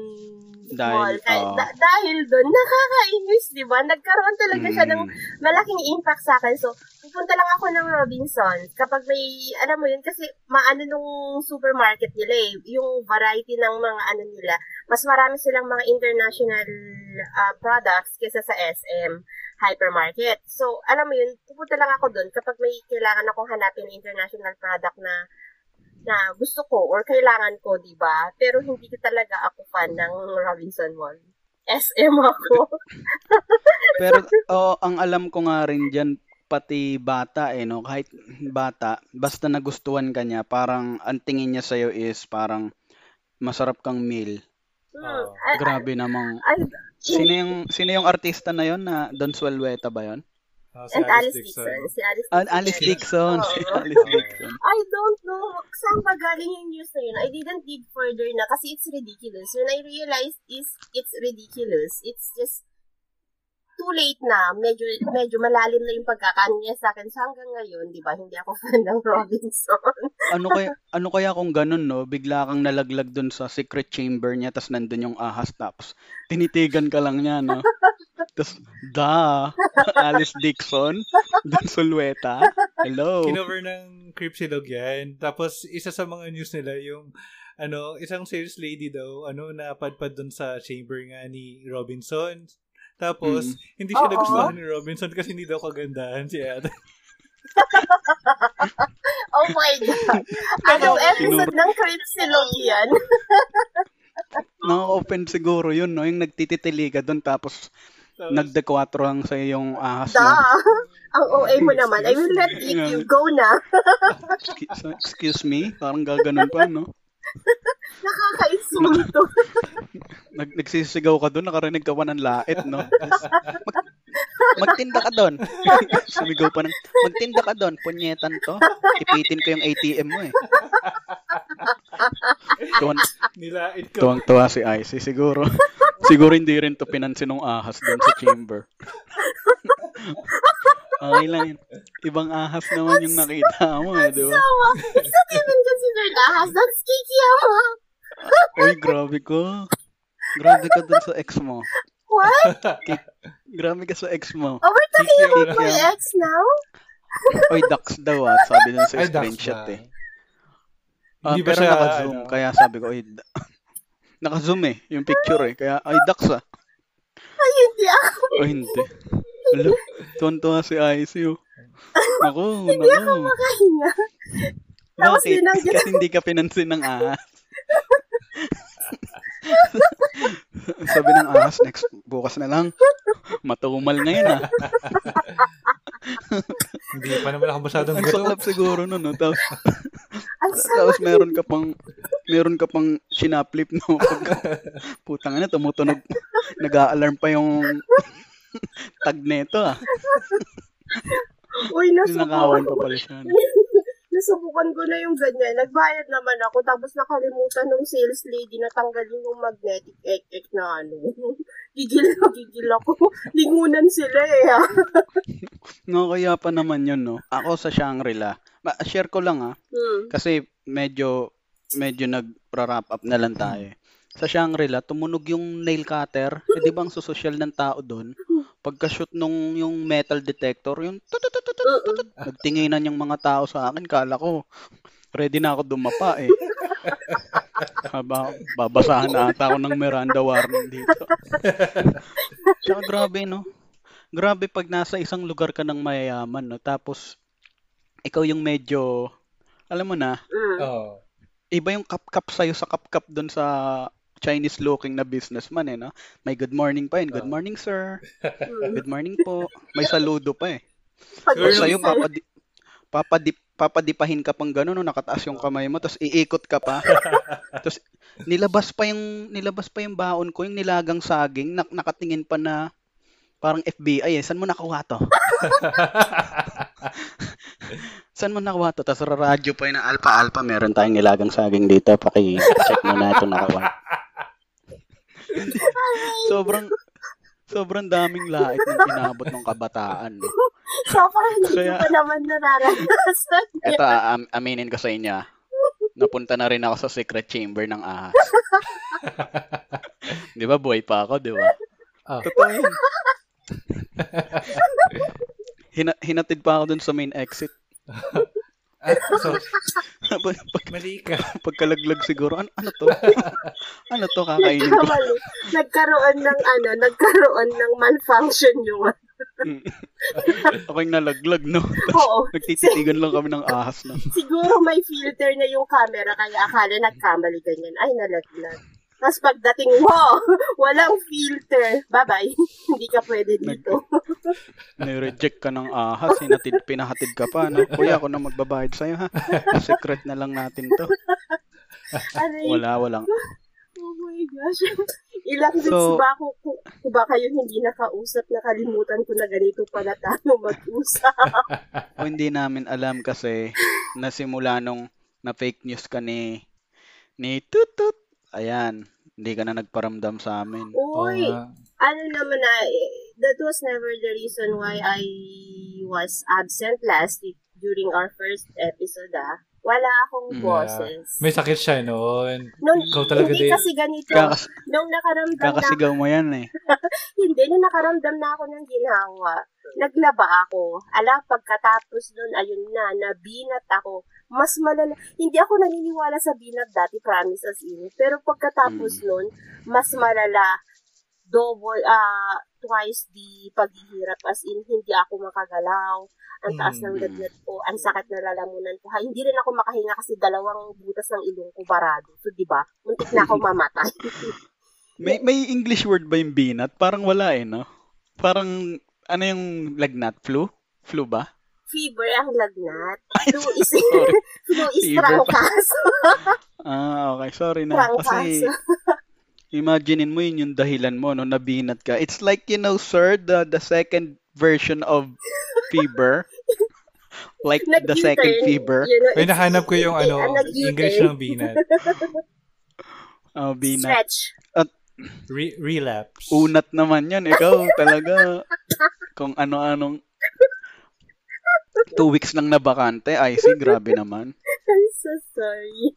Dahil, Mall. Kahit, oo. da- dahil doon, nakakainis, di ba? Nagkaroon talaga siya ng mm, malaking impact sa akin. So, pupunta lang ako ng Robinson kapag may, alam mo yun, kasi maano nung supermarket nila eh, yung variety ng mga ano nila, mas marami silang mga international ah, products kesa sa SM hypermarket. So, alam mo yun, pupunta lang ako doon kapag may kailangan akong hanapin na international product na na gusto ko or kailangan ko, di ba? Pero hindi ko talaga ako fan ng Robinson Mall. SM ako. Pero oh, ang alam ko nga rin diyan pati bata eh no kahit bata basta nagustuhan ka niya parang ang tingin niya sa'yo is parang masarap kang meal. Hmm. I- Grabe namang I, sino yung sino yung artista na yon na Don Suelweta ba yon? Si and Alice Dixon. Si Alice Ah, Dixon. Alice Dixon, si Oo. Alice Dixon. I don't know saan ba galing yung news na yun. I didn't dig further na kasi it's ridiculous. When I realized is it's ridiculous, it's just too late na. Medyo medyo malalim na yung pagkakaano niya sa akin. So hanggang ngayon, di ba, hindi ako fan ng Robinson. Ano kaya ano kaya kung ganun no, bigla kang nalaglag dun sa secret chamber niya tapos nandun yung ahas tapos tinitigan ka lang niya no. Tapos da Alice Dixon, Don Sueleta. Hello. Kinover ng Cripsilog yan. Tapos, isa sa mga news nila, yung, ano, isang sales lady daw, ano, napadpad dun sa chamber nga ni Robinson. Tapos, Mm. hindi siya nagustuhan ni Robinson kasi hindi daw kagandahan si Ate. Oh my God. Anong episode ng Cripsilog yan? Nakaka-open siguro yun, no? Yung nagtititiliga doon tapos Nagdekwatro lang sa yung ahas na. Ang OA mo naman. I will not eat you. Go na. Excuse, excuse me? Parang gaganon pa, no? Nakaka-insulto. Nag, nagsisigaw ka doon, nakarinig ka pa ng lait, no? Mag, magtinda ka doon. Sumigaw pa ng, magtinda ka doon, punyetan to. Ipitin ko yung ATM mo eh. Tuwan, nilait ko. tuwang-tuwa si Icy. Siguro, siguro hindi rin to pinansin ng ahas doon sa chamber. okay lang yun. Ibang ahas naman yung nakita mo eh, di ba? It's not even considered ahas. That's Kikiyama. Uy, grabe ko. Grabe ka dun sa ex mo. What? Grabe ka sa ex mo. Oh, we're talking Kikiyama. about my ex now? Oy, ducks daw ah. Sabi dun sa Ay, screenshot eh. Ah, Hindi ba pero siya, naka-zoom. ano? Kaya sabi ko, oy, naka-zoom eh. Yung picture eh. Kaya, ay, ducks ah. Ay, hindi ako. O hindi. Wala. Tuwan-tuwa si Icy oh. Naku, Hindi ako naku. makahinga. Tapos Bakit? Kasi hindi ka pinansin ng ahas. Sabi ng ahas, next, bukas na lang. Matumal ngayon ah. Hindi pa naman ako masyadong Ang gutom. saklap siguro nun, no? Tapos, Ang tapos meron ka pang, meron ka pang sinaplip, no? Pagka, putang ina, tumutunog, nag-a-alarm pa yung tag neto, ah. Uy, nasubukan pa ko. pala siya. no? Nasubukan ko na yung ganyan. Nagbayad naman ako, tapos nakalimutan ng sales lady na tanggalin yung magnetic ek-ek na ano. gigil na gigil ako. Lingunan sila eh. ha. No, kaya pa naman yun, no? Ako sa Shangri-La. Ma- share ko lang, ah. Hmm. Kasi medyo, medyo nag-wrap up na lang tayo. Sa Shangri-La, tumunog yung nail cutter. Eh, di ba ang susosyal ng tao doon? Pagka-shoot nung yung metal detector, yung nagtinginan yung mga tao sa akin. Kala ko, ready na ako dumapa eh. Haba, babasahan na ata ako ng Miranda warning dito. Tsaka grabe, no? Grabe pag nasa isang lugar ka ng mayayaman, no? Tapos, ikaw yung medyo, alam mo na, Mm. Oo. iba yung kap-kap sa'yo sa kap-kap doon sa Chinese looking na businessman eh, no? May good morning pa yun. Good Oo. morning, sir. Mm. Good morning po. May saludo pa eh. Sir, sa'yo, papadi, papadip, papadipahin ka pang gano'n, no? nakataas yung kamay mo, tapos iikot ka pa. tapos nilabas pa yung nilabas pa yung baon ko, yung nilagang saging, nak nakatingin pa na parang FBI eh. Saan mo nakuha to? Saan mo nakuha to? Tapos radyo pa yun na Alpha Alpha, meron tayong nilagang saging dito. Paki-check mo na ito nakawa. sobrang sobrang daming lait ng inabot ng kabataan. No? so parang hindi Kaya- ko pa naman nararanasan. Ito, am- aminin ko sa inyo. ah. Napunta na rin ako sa secret chamber ng ahas. di ba, buhay pa ako, di ba? Ah. Totoo yun. Hina- hinatid pa ako dun sa main exit. Ah, so, Pag, mali ka. pagkalaglag siguro, ano, ano to? ano to, kakainin ko? Nagkaroon ng ano, nagkaroon ng malfunction yung Ako yung nalaglag, no? Oo. Nagtititigan lang kami ng ahas na. Siguro may filter na yung camera kaya akala nagkamali ganyan. Ay, nalaglag. Tapos pagdating mo, walang filter. Bye-bye. Hindi ka pwede dito. Nireject ka ng ahas, hinatid, pinahatid ka pa, no? Kuya, ako na magbabayad sa'yo, ha? Secret na lang natin to. Aray, Wala, walang. oh my gosh. Ilang weeks So- ba ako, kung, kung ba kayo hindi nakausap, nakalimutan ko na ganito pala tayo mag-usap. O hindi namin alam kasi nasimula nung na fake news ka ni ni Tutut. Ayan, hindi ka na nagparamdam sa amin. Uy, nga. ano naman na, that was never the reason why I was absent last week during our first episode, ah. Wala akong Mm, boses. May sakit siya noon. Nung, Ikaw talaga hindi din. kasi ganito. Kakas nung nakaramdam na, kakasigaw mo yan eh. hindi, nung nakaramdam na ako ng ginawa, naglaba ako. Ala, pagkatapos nun, ayun na, nabinat ako. Mas malala, hindi ako naniniwala sa binat dati, promise as in. Pero pagkatapos nun, mas malala, double, ah, twice the paghihirap as in hindi ako makagalaw. Ang taas ng Mm. lagnat ko, ang sakit na lalamunan ko. Ha, hindi rin ako makahinga kasi dalawang butas ng ilong ko barado. So, di ba? Muntik na ako mamatay. May may English word ba yung binat? Parang wala eh, no? Parang ano yung lagnat? Flu? Flu ba? Fever ang lagnat. Flu is, Sorry. flu is Fever pa. trangkas. Ah, okay. Sorry na. Kasi Trangkas. imaginein mo yun yung dahilan mo, no? Nabinat ka. It's like, you know, sir, the, the second version of fever. like the Nag-U-turn, second fever. You know, May it's- nahanap ko yung ano, nag-U-turn. English ng binat. Oh, binat. Stretch. Re- relapse. Unat naman yan. Ikaw talaga. Kung ano-anong two weeks lang na bakante. Ay, si grabe naman. I'm so sorry.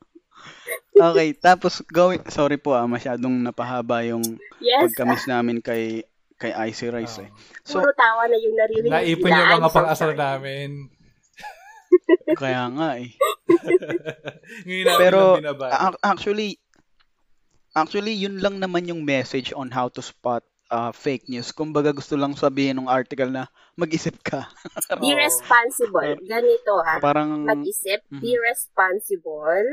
Okay, tapos gawin, sorry po ah, masyadong napahaba yung Yes, pagkamis namin kay kay Icy Rice eh. So, puro tawa na yung naririnig Naipon yung mga pang-asar namin. kaya nga eh. Ngayon Pero actually actually yun lang naman yung message on how to spot uh, fake news. Kumbaga gusto lang sabihin ng article na mag-isip ka. Be responsible. Ganito ha. Parang Mag-isip. Be Mhm. responsible.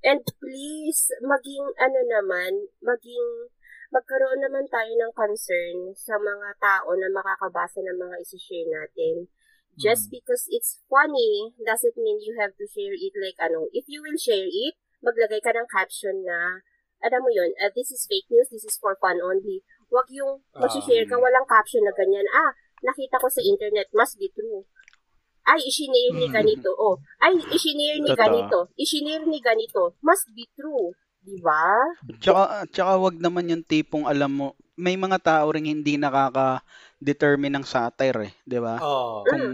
And please, maging ano naman, maging magkaroon naman tayo ng concern sa mga tao na makakabasa ng mga isi-share natin. Just Mm. because it's funny doesn't mean you have to share it like ano. If you will share it, maglagay ka ng caption na, alam mo yun, uh, this is fake news, this is for fun only. Huwag yung Ah. mag-share ka, walang caption na ganyan. Ah, nakita ko sa internet, must be true. Ay, isinare ni Mm. ganito. Oh, ay, isinare ni ganito. Isinare ni ganito. Must be true. Di ba? Tsaka, tsaka wag naman yung tipong alam mo, may mga tao ring hindi nakaka-determine ng satire eh, di ba? Mm. Kung,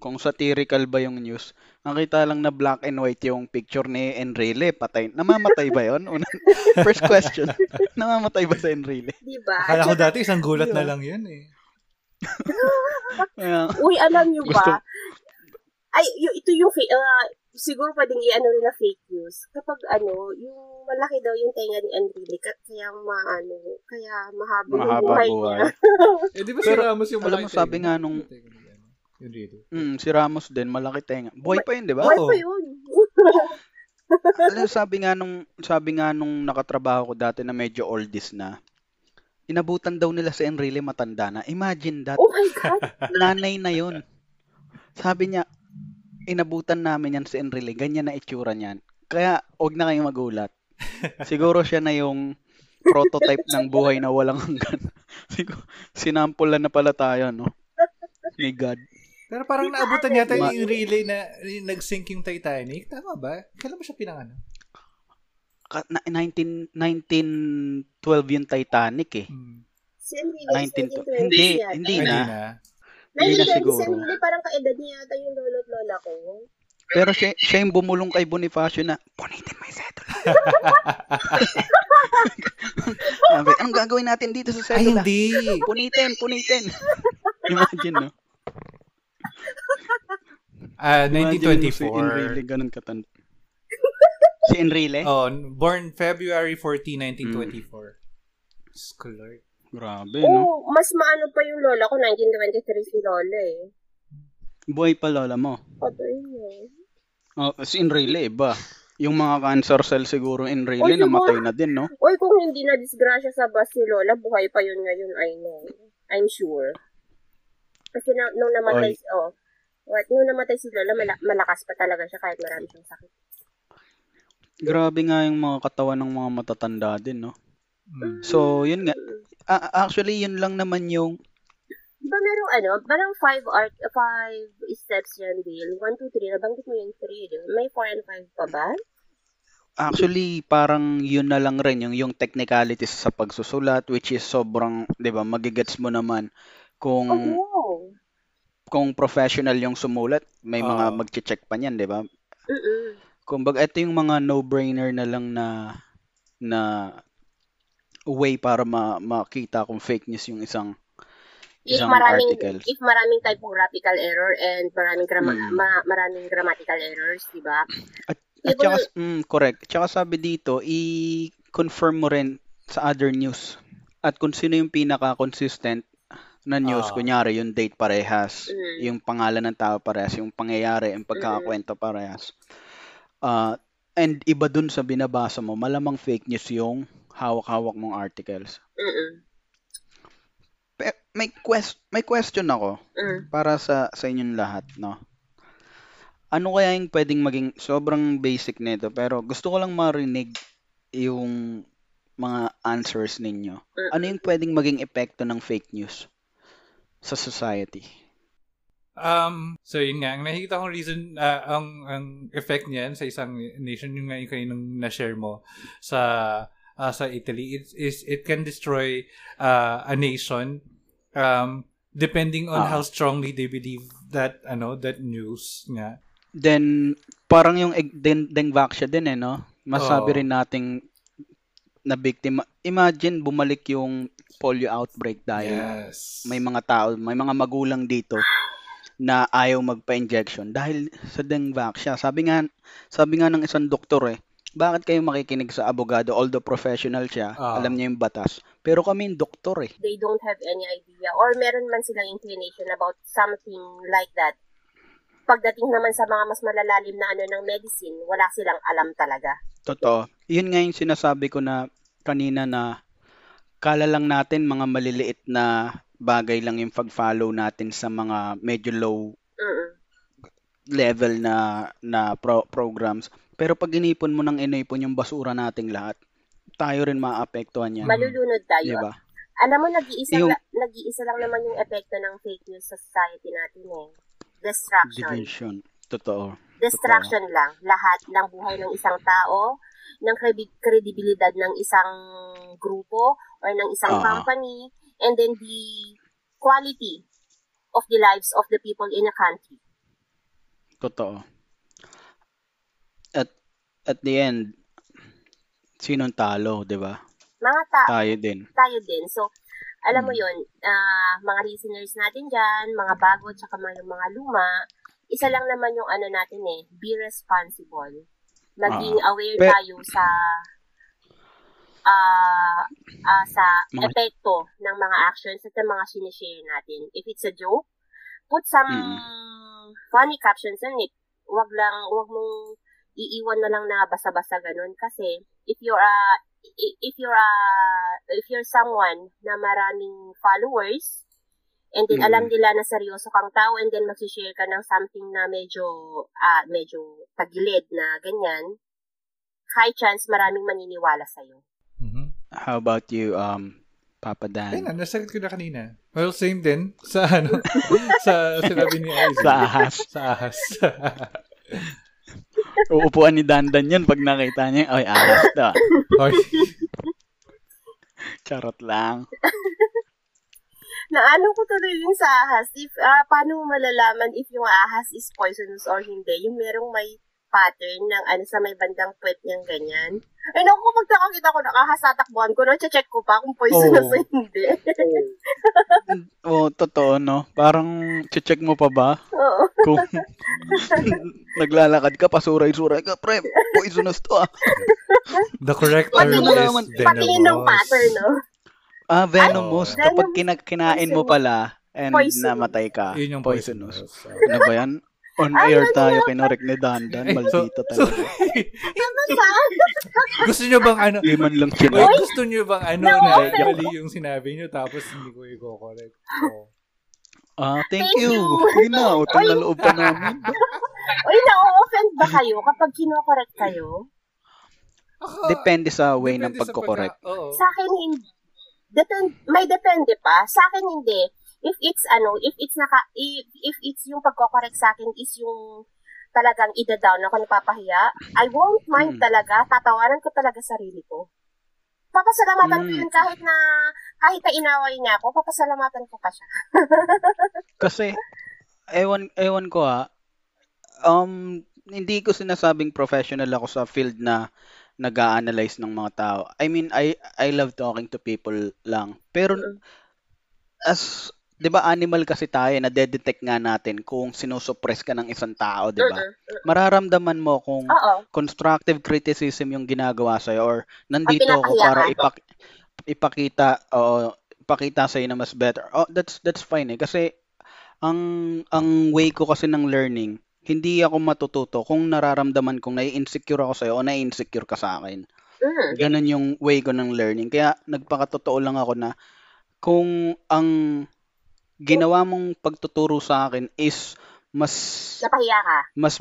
kung satirical ba yung news. Nakita lang na black and white yung picture ni Enrile, patay. Namamatay ba yun? Una- First question, namamatay ba sa Enrile? Di ba? Akala ko dati isang gulat na lang yun eh. Kaya, Uy, alam nyo ba? Gusto- Ay, y- ito yung, fa- ah, siguro pwedeng i-ano rin na fake news. Kapag ano, yung malaki daw yung tenga ni Enrile, ka- kaya maano, kaya mahaba yung mahaba buhay buhay. niya. Eh, di ba si Ramos yung alam malaki mo, sabi nga nung- Yun dito. Mm, si Ramos din, malaki tenga. Buhay pa yun, di ba? Oo. pa yun. Alam, sabi nga nung sabi nga nung nakatrabaho ko dati na medyo oldies na. Inabutan daw nila si Enrile matanda na. Imagine that. Oh my God. Nanay na yun. Sabi niya, inabutan namin yan si Enrile. Ganyan na itsura niyan. Kaya, huwag na kayong magulat. Siguro siya na yung prototype ng buhay na walang hanggan. Siguro, sinampulan na pala tayo, no? My God. Pero parang naabutan yata Ma- yung relay na yung nag-sink yung Titanic. Tama ba? Kailan mo siya pinangano? Ka- na- 19, 1912 yung Titanic eh. Hmm. Si Enrile, 19 to- 1920 hindi, yata. hindi Hindi na. na. Hindi na 1920 siguro. si Enrile, parang kaedad niya yata yung lolo't lola ko. Pero siya, siya yung bumulong kay Bonifacio na, punitin mo yung. Sabi, anong gagawin natin dito sa Ay, sedula? hindi. Punitin, punitin. Imagine, no? Ah, Imagine mo si 1924. Enrile, ganun katanda. Si Enrile? Oh, born February 14, Hmm. 1924. Scholar. Grabe, no? Oo, mas maano pa yung lola ko, 1923 si lola eh. Buhay pa lola mo. Patay niya. Oh, si Enrile, iba. Yung mga cancer cell siguro, Enrile, Oy, siguro- namatay na din, no? Uy, kung hindi na disgrasya sa bus si lola, buhay pa yun ngayon, I know. I'm sure. Kasi na, nung namatay, Oy. oh, what, nung namatay si lola, mala- malakas pa talaga siya kahit marami siyang sakit. Grabe nga yung mga katawan ng mga matatanda din, no? Hmm. So, yun nga. A- actually, yun lang naman yung Di ba merong ano, parang five art, five steps yan, Bill? One, two, three. Nabanggit mo yung three, di ba? May four and five pa ba? Actually, parang yun na lang rin yung yung technicalities sa pagsusulat which is sobrang, 'di ba, magigets mo naman kung wow. Kung professional yung sumulat, may mga Oo. magche-check pa niyan, 'di ba? Mm-mm. Kumbaga ito yung mga no-brainer na lang na na way para ma makita kung fake news yung isang If isang maraming, article. if maraming typographical error and maraming grama- Mm. ma- maraming grammatical errors, di ba? At People- saka, mm, correct. Tsaka sabi dito, i-confirm mo rin sa other news. At kung sino yung pinaka-consistent na news, Ah. kunyari yung date parehas, Mm. yung pangalan ng tao parehas, yung pangyayari, yung pagkakakwento parehas. Ah, and iba dun sa binabasa mo, malamang fake news yung hawak-hawak mong articles. Mm-mm. Pe- may quest may question ako Mm. para sa sa inyong lahat, no? Ano kaya yung pwedeng maging sobrang basic nito pero gusto ko lang marinig yung mga answers ninyo. Mm. Ano yung pwedeng maging epekto ng fake news sa society? Um, so yun nga, ang nakikita kong reason, ah, ang, ang effect niyan sa isang nation, yung nga yung kaninang na-share mo sa ah, sa Italy, it, is, it can destroy ah, a nation um, depending on Ah. how strongly they believe that, ano, that news nga. Then parang yung den Dengvaxia din eh, no? Masabi Oo. rin nating na biktima. Imagine bumalik yung polio outbreak dahil Yes. may mga tao, may mga magulang dito na ayaw magpa-injection dahil sa Dengvaxia. Sabi nga, sabi nga ng isang doktor eh, bakit kayo makikinig sa abogado although professional siya, Ah. alam niya yung batas. Pero kami yung doktor eh. They don't have any idea or meron man silang inclination about something like that. Pagdating naman sa mga mas malalalim na ano ng medicine, wala silang alam talaga. Totoo. Yun nga yung sinasabi ko na kanina na kala lang natin mga maliliit na bagay lang yung pag-follow natin sa mga medyo low level na na pro- programs. Pero pag inipon mo ng inipon yung basura nating lahat, tayo rin maapektuhan yan. Malulunod tayo. Di ba? Alam mo, nag-iisa, Yung- la- nag-iisa lang naman yung epekto ng fake news sa society natin eh. Distraction. Division. Totoo. Distraction lang. Lahat ng buhay ng isang tao, ng kredibilidad ng isang grupo or ng isang Oo. company, and then the quality of the lives of the people in a country. Totoo. At at the end, sinong talo, 'di ba? Mga ta- Tayo din. tayo din. So, alam mo Mm. yun, ah, mga listeners natin dyan, mga bago, tsaka mga, mga luma, isa lang naman yung ano natin eh, be responsible. Maging aware Pe- tayo sa ah ah, sa Mga- epekto ng mga actions at ng mga sinishare natin. If it's a joke, put some Mm. funny captions on it. Wag lang, wag mong iiwan na lang na basa-basa ganun kasi if you're a if you're a if you're someone na maraming followers and then Mm. alam nila na seryoso kang tao and then mag-share ka ng something na medyo ah medyo tagilid na ganyan high chance maraming maniniwala sa iyo. How about you, um, Papa Ayun Dan? na, nasagot ko na kanina. Well, same din sa ano, sa sinabi ni Isaac. Sa ahas. Sa ahas. Uupuan ni Dandan yun pag nakita niya, ay, ahas to. Hoy. Charot lang. Naano ko tuloy yung sa ahas. If, ah, paano mo malalaman if yung ahas is poisonous or hindi? Yung merong may pattern ng ano sa may bandang puwet niyang ganyan. Ay, naku, kapag nakakita ko tatakbuhan ko, no? check ko pa kung poisonous Oo. o hindi. Oo, totoo, no? Parang, check mo pa ba? Oo. Kung naglalakad ka, pasuray-suray ka, pre, poisonous to ah. The correct term is Patingin ng venomous. pattern, no? Ah, venomous. Ay, Kapag venomous. kina- kinain mo pala, and Poisonous. namatay ka, Yun yung poisonous. poisonous. Ano ba yan? On Ay, air tayo, kinorek ni Dandan. Eh, so, Maldito so, talaga. gusto nyo bang ano, Hindi man lang sinabi. gusto nyo bang ano No, na okay. mali yung sinabi nyo tapos hindi ko i-correct? Oh. Ah, thank, Thank you. you. Sige na, utang na loob pa namin. Uy, na-offend ba kayo kapag kinokorek kayo? Depende sa way ng Depende sa pagkokorek. pagka- Oo. Sa akin, hindi. Depend, may depende pa. Sa akin, hindi. If it's, ano, if it's naka, if, if it's yung pagkokorek sa akin is yung talagang ida-down ako napapahiya, I won't mind Mm. talaga. Tatawanan ko talaga sarili ko. Papasalamatan ko Mm. yun kahit na, kahit na inaway niya ako, papasalamatan ko pa siya. Kasi, ewan, ewan ko ha, um, hindi ko sinasabing professional ako sa field na nag analyze ng mga tao. I mean, I I love talking to people lang. Pero Mm. as 'di ba animal kasi tayo na detect nga natin kung sinusuppress ka ng isang tao, 'di ba? Mararamdaman mo kung Oo. constructive criticism yung ginagawa sa or nandito ako para ipak ipakita o ipakita sa na mas better. Oh, that's that's fine eh kasi ang ang way ko kasi ng learning, hindi ako matututo kung nararamdaman kong nai-insecure ako sa iyo o nai-insecure ka sa akin. Mm. Ganun yung way ko ng learning. Kaya nagpakatotoo lang ako na kung ang ginawa mong pagtuturo sa akin is mas Napahiya ka. mas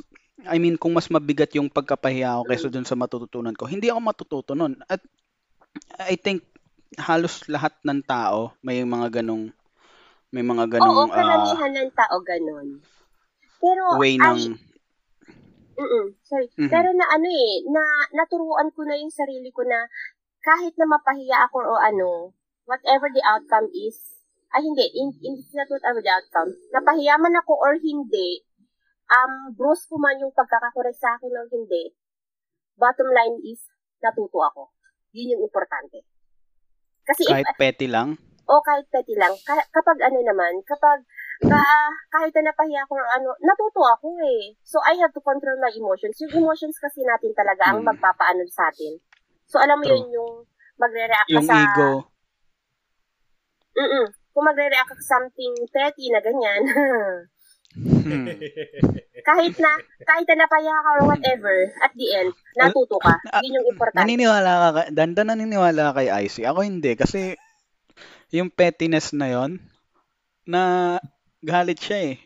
I mean kung mas mabigat yung pagkapahiya ko kaysa dun sa matututunan ko, hindi ako matututo nun. At I think halos lahat ng tao may mga ganong may mga Oo, ganong ah, karamihan ng tao ganun. Pero, way ay, ng mm sorry. Mhm. Pero na ano eh, na naturuan ko na yung sarili ko na kahit na mapahiya ako o ano, whatever the outcome is, ay hindi, in, in, it's not whatever the outcome, napahiya man ako or hindi, um, bruise ko man yung pagkakakorek sa akin o hindi, bottom line is, natuto ako. Yun yung importante. Kasi if, kahit petty lang. o kahit petty lang, ka- kapag ano naman, kapag ka, kahit na napahiya or ano, natuto ako eh. So, I have to control my emotions. Yung emotions kasi natin talaga ang Hmm. magpapaano sa atin. So, alam mo True. yun, yung magre-react Yung sa... ego. Mm-mm. Kung magre-react ka something petty na ganyan, Hmm. kahit na, kahit na napahiya ka or whatever, at the end, natuto ka. Yun yung importante. Naniniwala ka, Danda naniniwala ka kay Icy. Ako hindi kasi yung pettiness na yon na galit siya eh.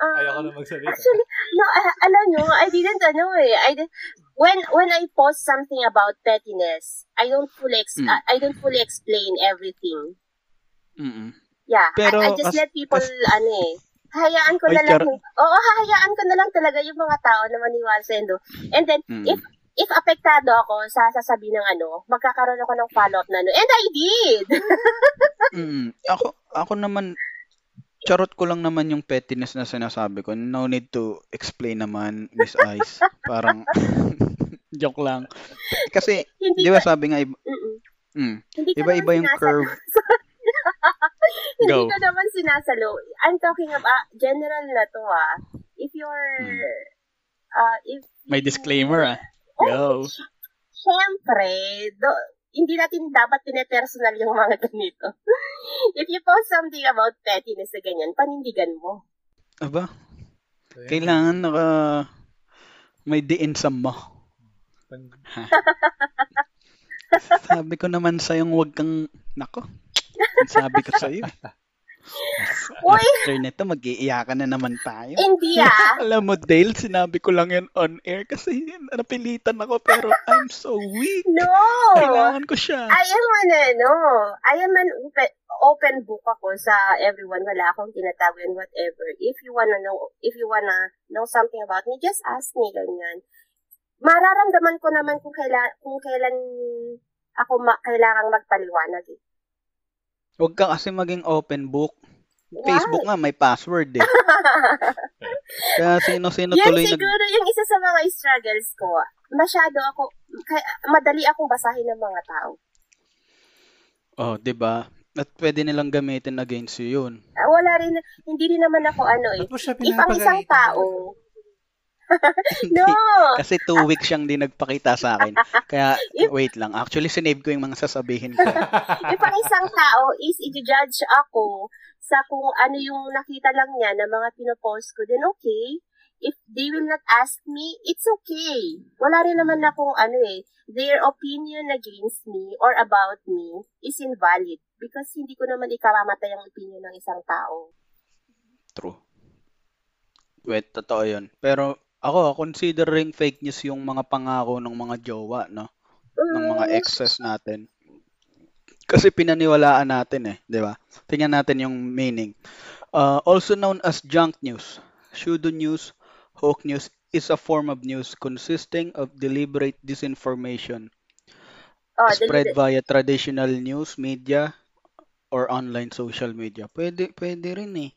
Um, Ayoko na magsalita. Actually, no, a- alam nyo, I didn't ano eh. I did, when when I post something about pettiness, I don't fully ex- Mm. I don't fully explain everything. Mm-mm. Yeah, Pero I, I just as- let people ano eh. Hayaan ko Ay, na lang. char- Oo, hahayaan ko na lang talaga yung mga tao na maniwala sa endo. And then Mm. if if apektado ako sa sasabihin ng ano, magkakaroon ako ng follow-up na ano. And I did! Mm. Ako ako naman charot ko lang naman yung pettiness na sinasabi ko. No need to explain naman, Miss Ice. Parang joke lang. Kasi di ba sabi nga iba, mm, iba-iba yung curve. Hindi Go. ko naman sinasalo. I'm talking about, general na to ah. If you're, uh, if. May disclaimer ah. Oh, Go. Siyempre, do, hindi natin dapat pinepersonal yung mga ganito. If you post something about pettiness na ganyan, panindigan mo. Aba, kailangan naka may diin sa mo. Sabi ko naman sa yung wag kang nako. Sabi ko sa iyo. Uy! After nito mag-iiyakan na naman tayo. Hindi ah. Alam mo, Dale, sinabi ko lang yun on air kasi napilitan ako pero I'm so weak. No! Kailangan ko siya. I am an, ano, I am an open, open book ako sa everyone. Wala akong tinatago and whatever. If you wanna know, if you wanna know something about me, just ask me, ganyan. Mararamdaman ko naman kung kailan, kung kailan ako ma- kailangang magpaliwanag eh. Huwag ka kasi maging open book. Why? Facebook nga may password eh. Kaya sino-sino Yan tuloy nag... siguro yung isa sa mga struggles ko. Masyado ako, kaya, madali akong basahin ng mga tao. Oh, 'di ba? At pwede nilang gamitin against you yun. Ah, Wala rin, hindi rin naman ako ano eh. If ang isang tao, no! Kasi two weeks siyang di nagpakita sa akin. Kaya, wait lang. Actually, sinave ko yung mga sasabihin ko. If ang isang tao is i-judge ako sa kung ano yung nakita lang niya na mga pinopost ko, then okay. If they will not ask me, it's okay. Wala rin naman akong ano eh, their opinion against me or about me is invalid because hindi ko naman ikamamatay ang opinion ng isang tao. True. Wait, totoo yun. Pero, ako, considering fake news yung mga pangako ng mga jowa, no? Ng mga Mm, exes natin. Kasi pinaniwalaan natin eh, di ba? Tingnan natin yung meaning. Uh, also known as junk news, pseudo news, hoax news is a form of news consisting of deliberate disinformation oh, spread dali- via traditional news media or online social media. Pwede pwede rin eh.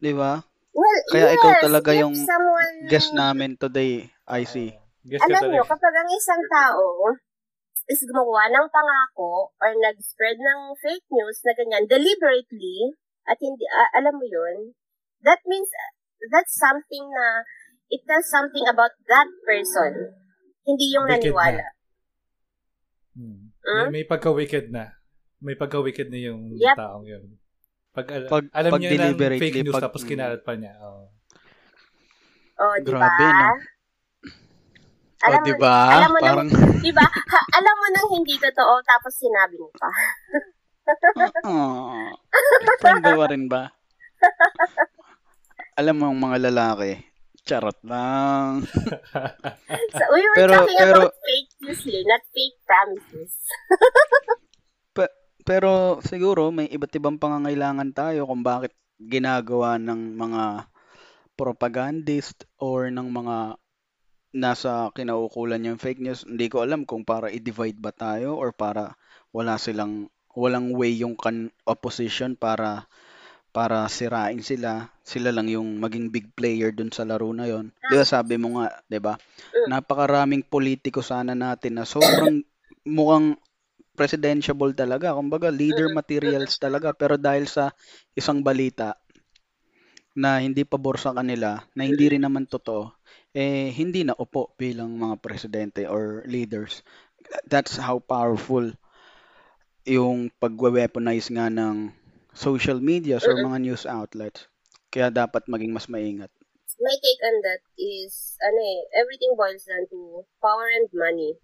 'Di ba? well, Kaya yes, ikaw talaga yung someone, Guest namin today, IC. Guess alam nyo, kapag ang isang tao is gumawa ng pangako or nag-spread ng fake news na ganyan deliberately at hindi a- alam mo yun that means uh, that's something na it tells something about that person hindi yung Wicked naniwala Hmm. Mm? May, may pagka-wicked na. May pagka-wicked na yung Yep. taong yun. Pag, al- Pag- alam pag niya ng fake news pag- tapos kinalat pa niya. Oh. Oh, di ba? Grabe, no? Alam o, di ba? alam mo Parang, nang, di ba? Ha, alam mo nang hindi totoo tapos sinabi mo pa. oh, ba rin ba? Alam mo, ang mga lalaki, charot lang. So, we were Pero- talking pero- about fake news not fake promises. Pero siguro may iba't ibang pangangailangan tayo kung bakit ginagawa ng mga propagandist or ng mga nasa kinaukulan yung fake news. Hindi ko alam kung para i-divide ba tayo or para wala silang walang way yung kan opposition para para sirain sila. Sila lang yung maging big player dun sa laro na yon. 'Di ba sabi mo nga, 'di ba? Napakaraming politiko sana natin na sobrang mukhang presidentiable talaga. Kumbaga, leader materials talaga. Pero dahil sa isang balita na hindi pabor sa kanila, na hindi rin naman totoo, eh, hindi na upo bilang mga presidente or leaders. That's how powerful yung pagwe-weaponize nga ng social medias or mga news outlets. Kaya dapat maging mas maingat. My take on that is, ano eh, everything boils down to power and money.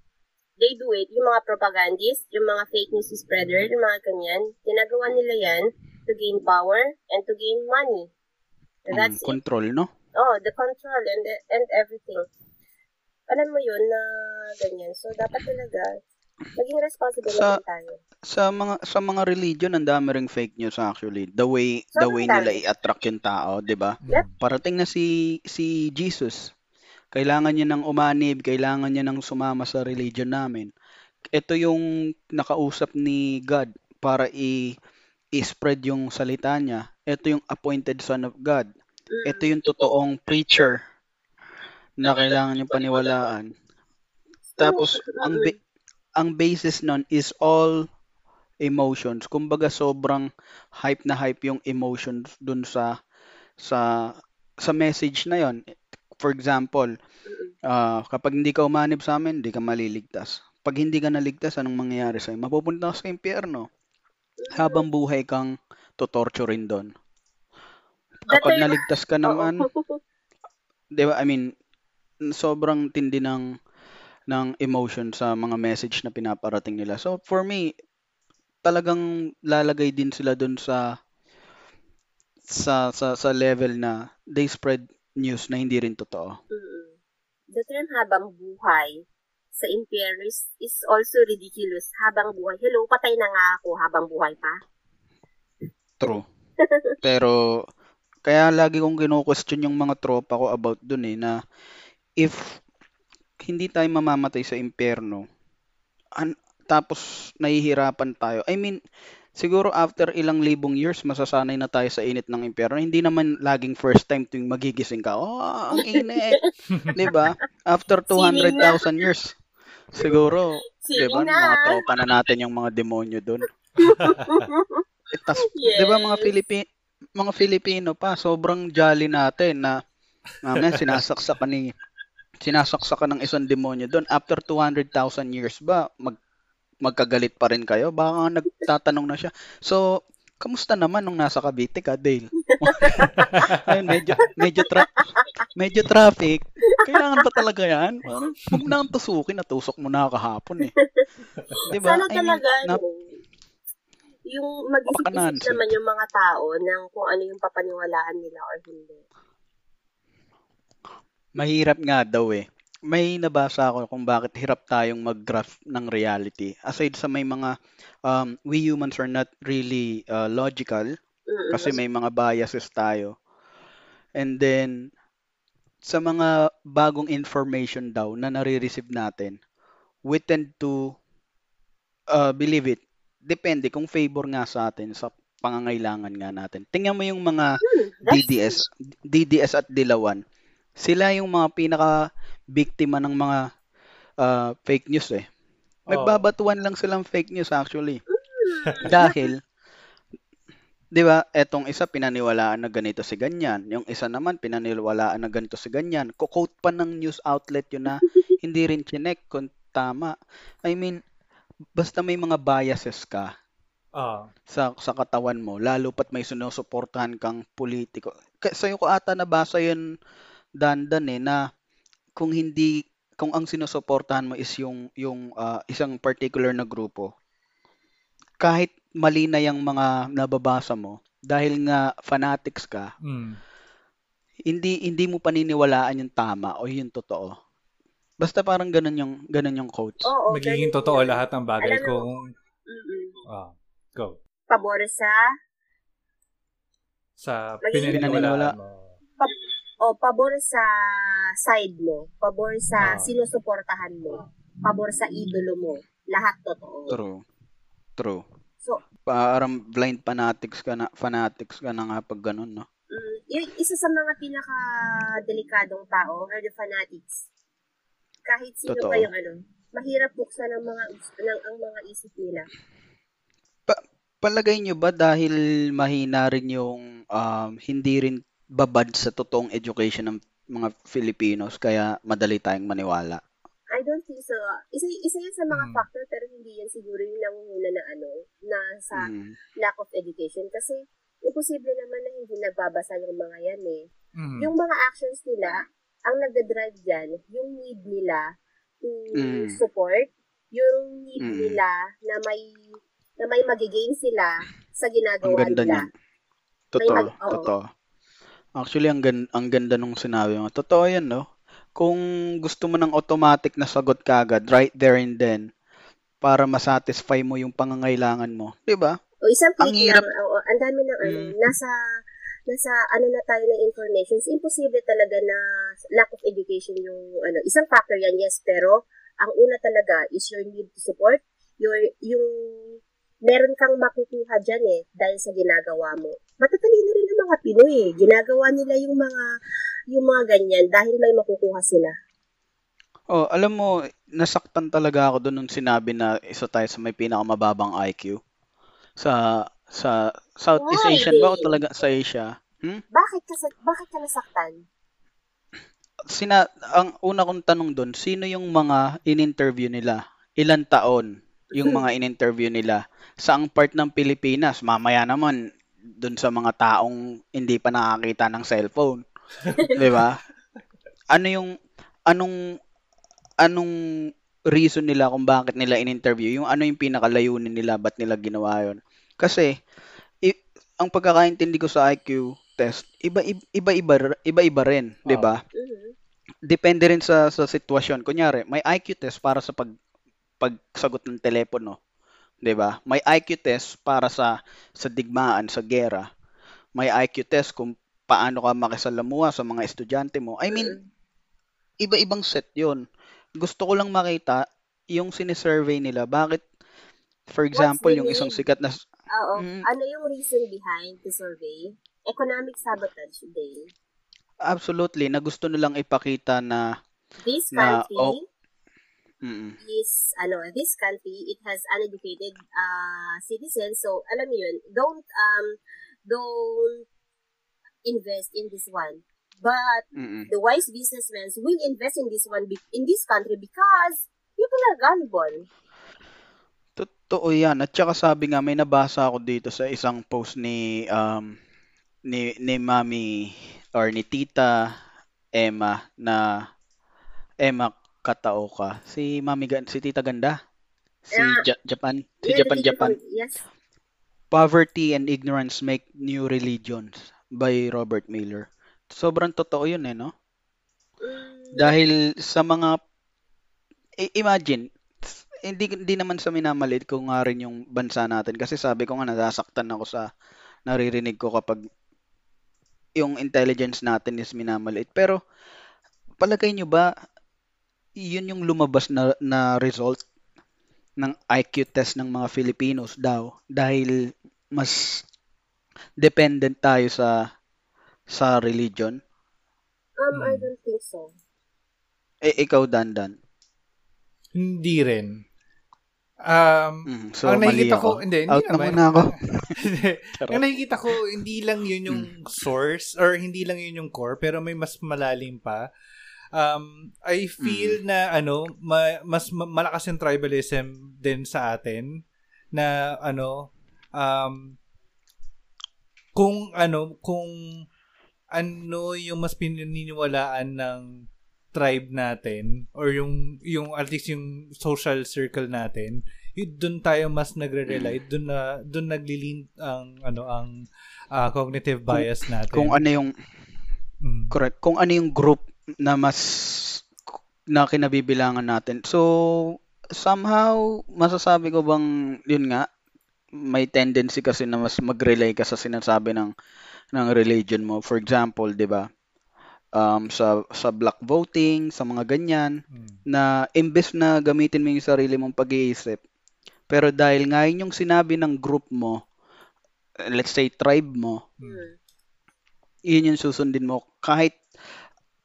They do it, yung mga propagandists, yung mga fake news spreader, yung mga kanyan, ginagawa nila yan to gain power and to gain money. Ang That's it. control, no? Oh, the control and the, and everything. Alam mo yun na ganyan. So, dapat talaga, maging responsible Sa- tayo. Sa mga sa mga religion ang dami ring fake news actually. The way the Sobrang way nila i-attract yung tao, 'di ba? Yep. Parating na si si Jesus. Kailangan niya ng umanib, kailangan niya ng sumama sa religion namin. Ito yung nakausap ni God para i i-spread yung salita niya. Ito yung appointed son of God. Ito yung totoong preacher na kailangan niyong paniwalaan. Tapos ang ba- ang basis nun is all emotions. Kumbaga sobrang hype na hype yung emotions dun sa sa sa message na yon. For example, ah, kapag hindi ka umanib sa amin, hindi ka maliligtas. Pag hindi ka naligtas, anong mangyayari sa'yo? Mapupunta ka sa impyerno. Habang buhay kang tutorturin doon. Kapag naligtas ka naman. 'di ba? I mean, sobrang tindi ng ng emotion sa mga message na pinaparating nila. So for me, talagang lalagay din sila dun sa sa sa sa level na they spread news na hindi rin totoo. Mm. The term habang buhay sa impyerno is, is also ridiculous. Habang buhay. Hello, patay na nga ako habang buhay pa. True. Pero kaya lagi kong kino-question yung mga tropa ko about dun eh na if hindi tayo mamamatay sa impyerno an- tapos nahihirapan tayo. I mean, siguro after ilang libong years masasanay na tayo sa init ng impyerno. Hindi naman laging first time tuwing magigising ka. Oh, ang init. ba? After Sining na. 200,000 years. Siguro, 'di ba? Na. Mga tropa na natin yung mga demonyo doon. Eh, tas, Yes. 'di ba mga Filipi mga Filipino pa sobrang jolly natin na mamaya sinasaksakan ni sinasaksakan ng isang demonyo doon after 200,000 years ba mag magkagalit pa rin kayo baka nga nagtatanong na siya so kamusta naman nung nasa Cavite ka Dale? Ayun, medyo medyo tra- medyo traffic. Kailangan ba talaga yan? Parang, huwag na ang tusukin natusok mo na kahapon eh. Di ba? Sana I mean, talaga, na- ano, yung mag-isip-isip naman yung mga tao ng kung ano yung papaniwalaan nila or hindi. Mahirap nga daw eh. May nabasa ako kung bakit hirap tayong mag-graph ng reality. Aside sa may mga um, we humans are not really uh, logical kasi may mga biases tayo. And then sa mga bagong information daw na nare-receive natin, we tend to uh, believe it. Depende kung favor nga sa atin sa pangangailangan nga natin. Tingnan mo yung mga Hmm, DDS, DDS at Dilawan. Sila yung mga pinaka biktima ng mga uh, fake news eh. Nagbabatuan lang silang fake news actually. Dahil 'di ba, etong isa pinaniwalaan na ganito si ganyan, yung isa naman pinaniwalaan na ganito si ganyan. Ko-quote pa ng news outlet yun na hindi rin chinek kung tama. I mean, basta may mga biases ka Ah. sa sa katawan mo, lalo pat may sinusuportahan kang politiko. Kasi ko ata nabasa yun dandan eh na kung hindi kung ang sinusuportahan mo is yung yung ah, isang particular na grupo, kahit mali na yung mga nababasa mo, dahil nga fanatics ka, Mm. hindi hindi mo paniniwalaan yung tama o yung totoo. Basta parang ganun yung ganun yung quote. Oo, Magiging ganun totoo lahat ng bagay Alam kung... Mm-mm. Ah, go. Pabor sa Sa Magiging- pinaniniwalaan mo. O pabor sa side mo, pabor sa Ah. sinusuportahan mo, pabor sa idolo mo, lahat totoo. True. True. So, Parang blind fanatics ka na fanatics ka na nga pag ganun, no? mm, yung isa sa mga pinaka delikadong tao are the fanatics. Kahit sino Totoo. pa yung ano, mahirap buksan ang mga ng ang mga isip nila. Palagay nyo ba dahil mahina rin yung um, hindi rin babad sa totoong education ng mga Filipinos kaya madali tayong maniwala? I don't think so. Isa, isa yan sa mga Mm. factor pero hindi yan siguro yung nangunguna na ano, na sa Mm. lack of education. Kasi imposible naman na hindi nagbabasa yung mga yan eh. Mm. Yung mga actions nila, ang nagda-drive dyan, yung need nila to Mm. support, yung need Mm. nila na may na may magigain sila sa Ang ginagawa ganda nila. Totoo, mag- oo. totoo. Actually, ang, gan- ang ganda nung sinabi mo. Totoo yan, no? Kung gusto mo ng automatic na sagot kagad, right there and then, para masatisfy mo yung pangangailangan mo. 'Di ba? O isang Ang click hirap- lang, oo, ang dami ng ano, Mm. nasa nasa ano na tayo ng information. Imposible talaga na lack of education yung ano, isang factor yan, yes, pero ang una talaga is your need to support, your yung meron kang makukuha dyan eh, dahil sa ginagawa mo. Matatalino rin ang mga Pinoy eh. Ginagawa nila yung mga yung mga ganyan dahil may makukuha sila. Oh, alam mo, nasaktan talaga ako doon nung sinabi na isa tayo sa may pinakamababang IQ. Sa sa Southeast Why? Asian ba o talaga sa Asia? Hmm? Bakit ka, bakit ka nasaktan? Sina ang una kong tanong doon, sino yung mga in-interview nila? Ilan taon yung mga in-interview nila? Saang part ng Pilipinas? Mamaya naman doon sa mga taong hindi pa nakakita ng cellphone. 'Di ba? Ano yung anong anong reason nila kung bakit nila in-interview? Yung ano yung pinakalayunin nila, ba't nila ginawa yun? Kasi i- ang pagkakaintindi ko sa IQ test, iba iba iba iba iba rin, 'di ba? Mhm. depende rin sa sa sitwasyon. Kunyari, may IQ test para sa pag pagsagot ng telepono, 'di ba? May IQ test para sa sa digmaan, sa gera. May IQ test kung paano ka makisalamuha sa mga estudyante mo. I mean, iba-ibang set 'yon. Gusto ko lang makita yung sinisurvey nila. Bakit for example, yung isang sikat na Oo. Mm. Ano yung reason behind the survey? Economic sabotage din. absolutely na gusto nilang ipakita na This Na, country oh. Mm, is, ano, this country, it has uneducated uh, citizens. So, alam mo yun, don't, um, don't invest in this one. But mm, the wise businessmen will invest in this one, be- in this country because people are gullible. Totoo yan. At saka sabi nga, may nabasa ako dito sa isang post ni, um, ni, ni Mami or ni Tita Emma na Emma Kataoka. Si Mami, Gan- si Tita Ganda. Si Ah. Ja- Japan. Si Yeah, the Japan, Japan. Yes. Poverty and Ignorance Make New Religions by Robert Miller. Sobrang totoo yun eh, no? Mm, Dahil sa mga imagine hindi hindi naman sa minamalit ko nga rin yung bansa natin kasi sabi ko nga nasasaktan ako sa naririnig ko kapag yung intelligence natin is minamaliit. Pero palagay nyo ba yun yung lumabas na, na result ng IQ test ng mga Filipinos daw dahil mas dependent tayo sa sa religion? um, I Hmm. don't think so. Eh, ikaw, Dandan. Hindi rin. Um, Mm, so, ang mali nakikita ako. ko, hindi, hindi Out na naman. muna ako. Ang nakikita ko, hindi lang yun yung source or hindi lang yun yung core, pero may mas malalim pa. Um, I feel na ano, ma- mas ma- malakas yung tribalism din sa atin na ano, um, kung ano, kung ano yung mas pininiwalaan ng tribe natin or yung yung at least yung social circle natin yun doon tayo mas nagre-rely doon na doon naglilin ang ano ang uh, cognitive bias natin. Kung ano yung Mm. correct, kung ano yung group na mas na kinabibilangan natin. So somehow masasabi ko bang yun nga may tendency kasi na mas mag-rely ka sa sinasabi ng ng religion mo. For example, 'di ba? Um, sa sa black voting, sa mga ganyan Mm. na imbes na gamitin mo yung sarili mong pag-iisip, pero dahil nga yun yung sinabi ng group mo, let's say tribe mo, Hmm. yun yung susundin mo kahit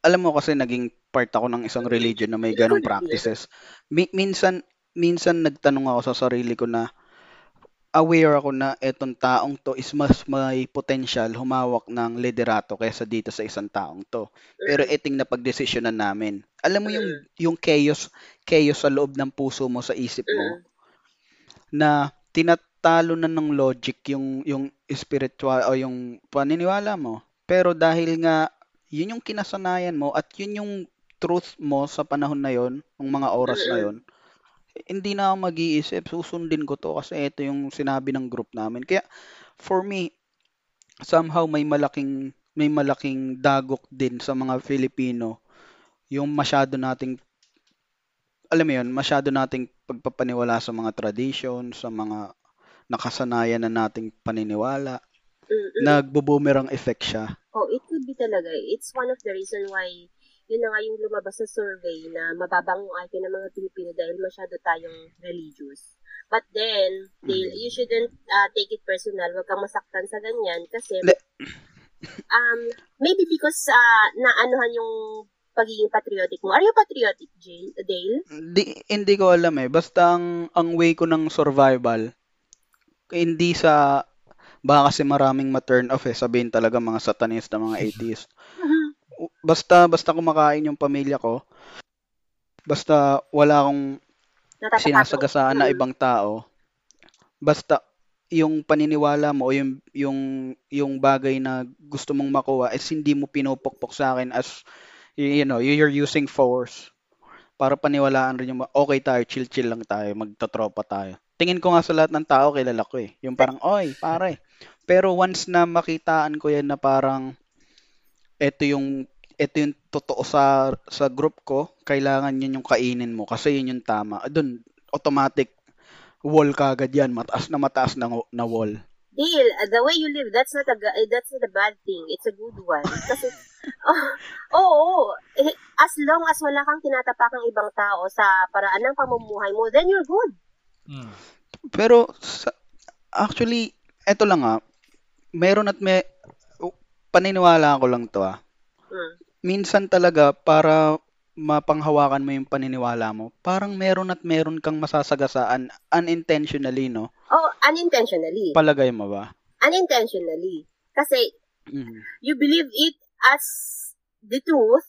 alam mo kasi naging part ako ng isang religion na may ganong practices. Mi- minsan minsan nagtanong ako sa sarili ko na aware ako na etong taong to is mas may potential humawak ng liderato kaysa dito sa isang taong to. Pero eting na pagdesisyonan namin. Alam mo yung yung chaos chaos sa loob ng puso mo sa isip mo Mm. na tinatalo na ng logic yung yung spiritual o yung paniniwala mo. Pero dahil nga yun yung kinasanayan mo at yun yung truth mo sa panahon na yon, ng mga oras na yon, hindi na ako mag-iisip, susundin ko to kasi ito yung sinabi ng group namin. Kaya for me, somehow may malaking may malaking dagok din sa mga Filipino yung masyado nating alam mo yun, masyado nating pagpapaniwala sa mga tradition, sa mga nakasanayan na nating paniniwala. Mm-mm. Nagbo-boomerang effect siya. Oh, it could be talaga. It's one of the reason why yun na nga yung lumabas sa survey na mababang yung IQ ng mga Pilipino dahil masyado tayong religious. But then, they, Mm. you shouldn't uh, take it personal. Huwag kang masaktan sa ganyan kasi Le- um, maybe because uh, naanuhan yung pagiging patriotic mo. Are you patriotic, Jill, Dale? Hindi, hindi ko alam eh. Basta ang, ang way ko ng survival, hindi sa, baka kasi maraming ma-turn off eh. Sabihin talaga mga satanista, mga atheist. Basta, basta kumakain yung pamilya ko, basta wala akong sinasagasaan na Mm. ibang tao, basta yung paniniwala mo o yung, yung, yung bagay na gusto mong makuha is hindi mo pinupukpok sa akin as, you know, you're using force para paniwalaan rin yung, okay tayo, chill-chill lang tayo, magtotropa tayo. Tingin ko nga sa lahat ng tao, kilala ko eh. Yung parang, oy, pare. Pero once na makitaan ko yan na parang, eto yung, eto yung totoo sa, sa group ko, kailangan yun yung kainin mo kasi yun yung tama. Doon, automatic, wall kagad yan. Mataas na mataas na, na wall. Dale, uh, the way you live, that's not a eh, that's not a bad thing. It's a good one. Kasi, oh, oo, eh, as long as wala kang tinatapakang ibang tao sa paraan ng pamumuhay mo, then you're good. Mm. Pero, sa, actually, eto lang ah, meron at may, paniniwala ko lang to ah. Mm. minsan talaga para mapanghawakan mo yung paniniwala mo, parang meron at meron kang masasagasaan unintentionally, no? Oh, unintentionally. Palagay mo ba? Unintentionally. Kasi, Mm. you believe it as the truth,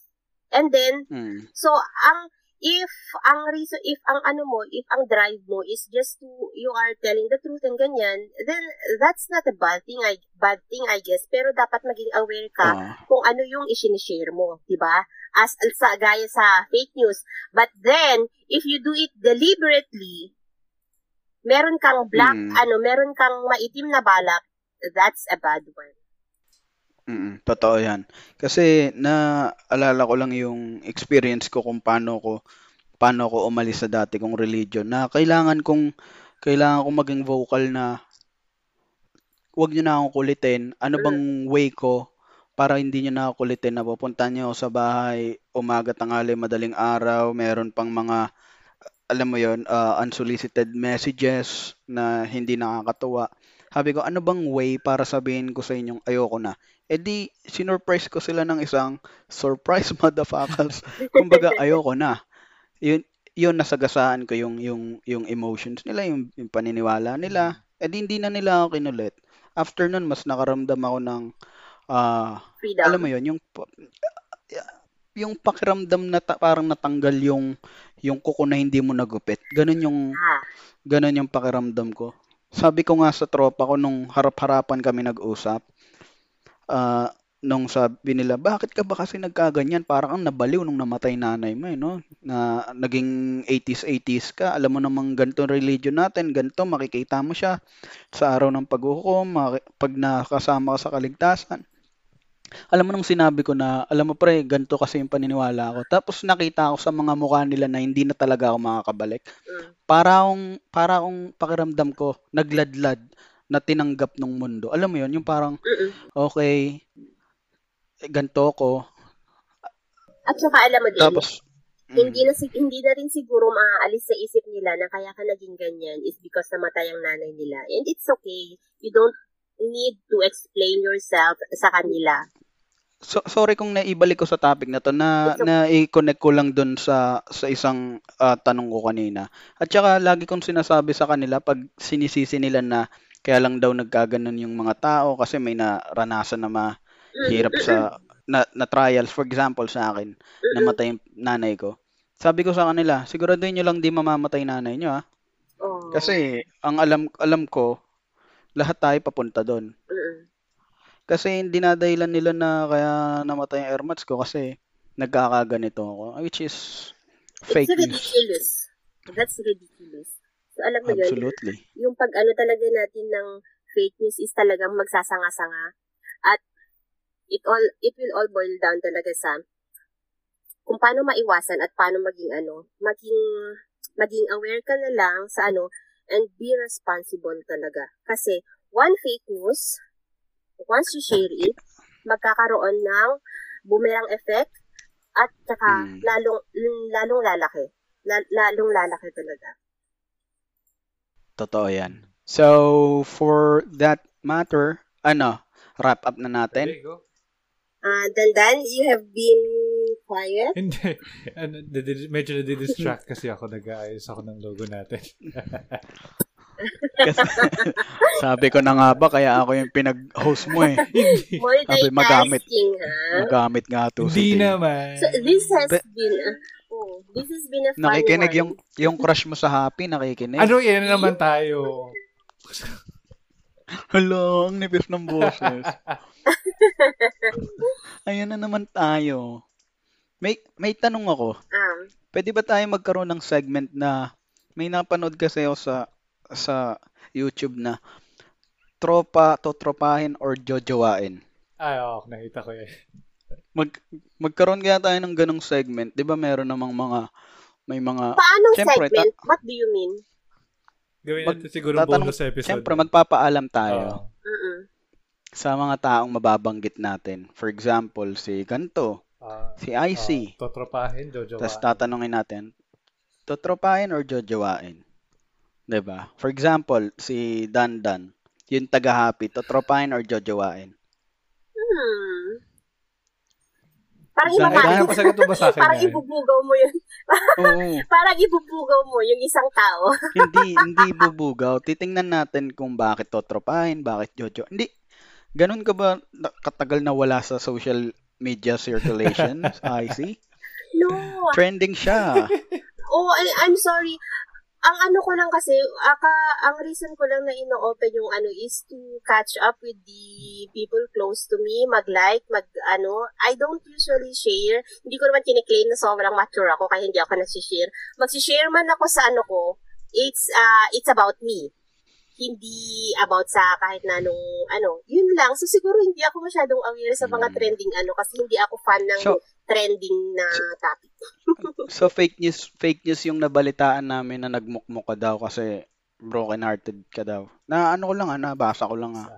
and then, Mm. so, ang, if, ang reason, if ang ano mo, if ang drive mo is just to, you are telling the truth and ganyan, then, that's not a bad thing, I, bad thing, I guess, pero dapat maging aware ka Ah. kung ano yung isinishare mo, di ba? As sa gaya sa fake news. But then, if you do it deliberately, meron kang black, Mm. ano, meron kang maitim na balak, that's a bad one. Mm, totoo yan. Kasi naalala ko lang yung experience ko kung paano ko paano ko umalis sa dati kong religion na kailangan kong kailangan kong maging vocal na wag niyo na akong kulitin. Ano bang way ko para hindi niyo na ako kulitin na pupunta niyo ako sa bahay umaga, tanghali, madaling araw, meron pang mga alam mo yon uh, unsolicited messages na hindi nakakatuwa. Sabi ko, ano bang way para sabihin ko sa inyong ayoko na? E di, sinurprise ko sila ng isang surprise motherfuckers. Kumbaga, ayoko na. Yun, yun nasagasaan ko yung, yung, yung emotions nila, yung, yung paniniwala nila. E di, hindi na nila ako kinulit. After nun, mas nakaramdam ako ng, Freedom. alam mo yun, yung, yung pakiramdam na ta- parang natanggal yung yung kuko na hindi mo nagupit. Ganun yung Ah, ganun yung pakiramdam ko. Sabi ko nga sa tropa ko nung harap-harapan kami nag-usap, ah, nung sabi nila, bakit ka ba kasi nagkaganyan? Parang ang nabaliw nung namatay nanay mo, eh, no? Na naging 80s, 80s ka. Alam mo namang ganito religion natin, ganito, makikita mo siya sa araw ng paghukom, pag nakasama ka sa kaligtasan. Alam mo nung sinabi ko na, alam mo pre, ganito kasi yung paniniwala ko. Tapos nakita ko sa mga mukha nila na hindi na talaga ako makakabalik. mm, Para akong, para akong pakiramdam ko, nagladlad na tinanggap ng mundo. Alam mo yon yung parang, okay, ganito ko. At saka alam mo din, Tapos, mm, hindi na hindi na rin siguro maaalis sa isip nila na kaya ka naging ganyan is because namatay ang nanay nila. And it's okay. You don't need to explain yourself sa kanila. So, sorry kung naibalik ko sa topic na to na okay. na i-connect ko lang dun sa sa isang ah, tanong ko kanina. At saka lagi kong sinasabi sa kanila pag sinisisi nila na kaya lang daw nagkaganon yung mga tao kasi may naranasan na mahirap sa na, na trials for example sa akin namatay yung nanay ko. Sabi ko sa kanila, siguraduhin nyo lang di mamamatay nanay nyo ha. Oh. Kasi ang alam alam ko lahat tayo papunta doon. Kasi hindi na dahilan nila na kaya namatay ang airmats ko kasi nagkakaganito ako. Which is fake It's news. ridiculous. That's ridiculous. So alam mo yun, Absolutely. yung pag ano talaga natin ng fake news is talagang magsasanga-sanga. At it all it will all boil down talaga sa kung paano maiwasan at paano maging ano, maging maging aware ka na lang sa ano and be responsible talaga. Kasi one fake news, once you share it, magkakaroon ng boomerang effect at saka Mm. lalong lalong lalaki. La- lalong lalaki talaga. Totoo yan. So, for that matter, ano, wrap up na natin. Okay, go. Ah, Dandan, you have been quiet. Hindi. Ano, nadi- medyo nadidistract kasi ako. Nag-aayos ako ng logo natin. Kasi, sabi ko na nga ba, kaya ako yung pinag-host mo eh. Hindi. Sabi, magamit. Ha? Magamit nga to. Hindi naman. So, this has Pe- been, a, oh, this has been a fun Nakikinig one. yung, yung crush mo sa Happy, nakikinig. Ano, yan na naman tayo. Hello, ang nipis ng boses. Ayun na naman tayo. May may tanong ako. Ah, Pwede ba tayo magkaroon ng segment na may napanood kasi ako sa sa YouTube na tropa, totropahin or jojowain. Ay, oh, nakita ko yan. Mag magkaroon kaya tayo ng ganong segment. 'Di ba meron namang mga may mga paanong Siyempre, segment? What do you mean? Gawin Mag- natin siguro tatanong- bonus episode. Siyempre magpapaalam tayo Oo. Mm-mm. sa mga taong mababanggit natin. For example, si ganto, Ah, si IC. ah, totropahin, Jojo. Tapos tatanungin natin, totropahin or jojowain? 'Di ba? For example, si Dandan, yung taga-happy, totropahin or jojowain? Hmm. Parang Saan- iba Kaya pa sagot mo ba sa akin Parang ibubugaw mo yun. Oo, Parang ibubugaw mo yung isang tao. hindi hindi bubugaw. Titingnan natin kung bakit totropahin, bakit jojo. Hindi ganun ka ba katagal na wala sa social media circulation, IC? No. Trending siya. Oh, I- I'm sorry. Ang ano ko lang kasi, aka, ang reason ko lang na ino-open yung ano is to catch up with the people close to me, mag-like, mag ano. I don't usually share. Hindi ko naman kiniklaim na sobrang mature ako kaya hindi ako nasi-share. Mag-share man ako sa ano ko, it's uh, it's about me. Hindi about sa kahit na nung ano. Yun lang. So siguro hindi ako masyadong aware sa mga Mm. trending ano kasi hindi ako fan ng So- trending na topic. So fake news, fake news yung nabalitaan namin na nagmukmuk ka daw kasi broken hearted ka daw. Na ano ko lang ah, nabasa ko lang ah.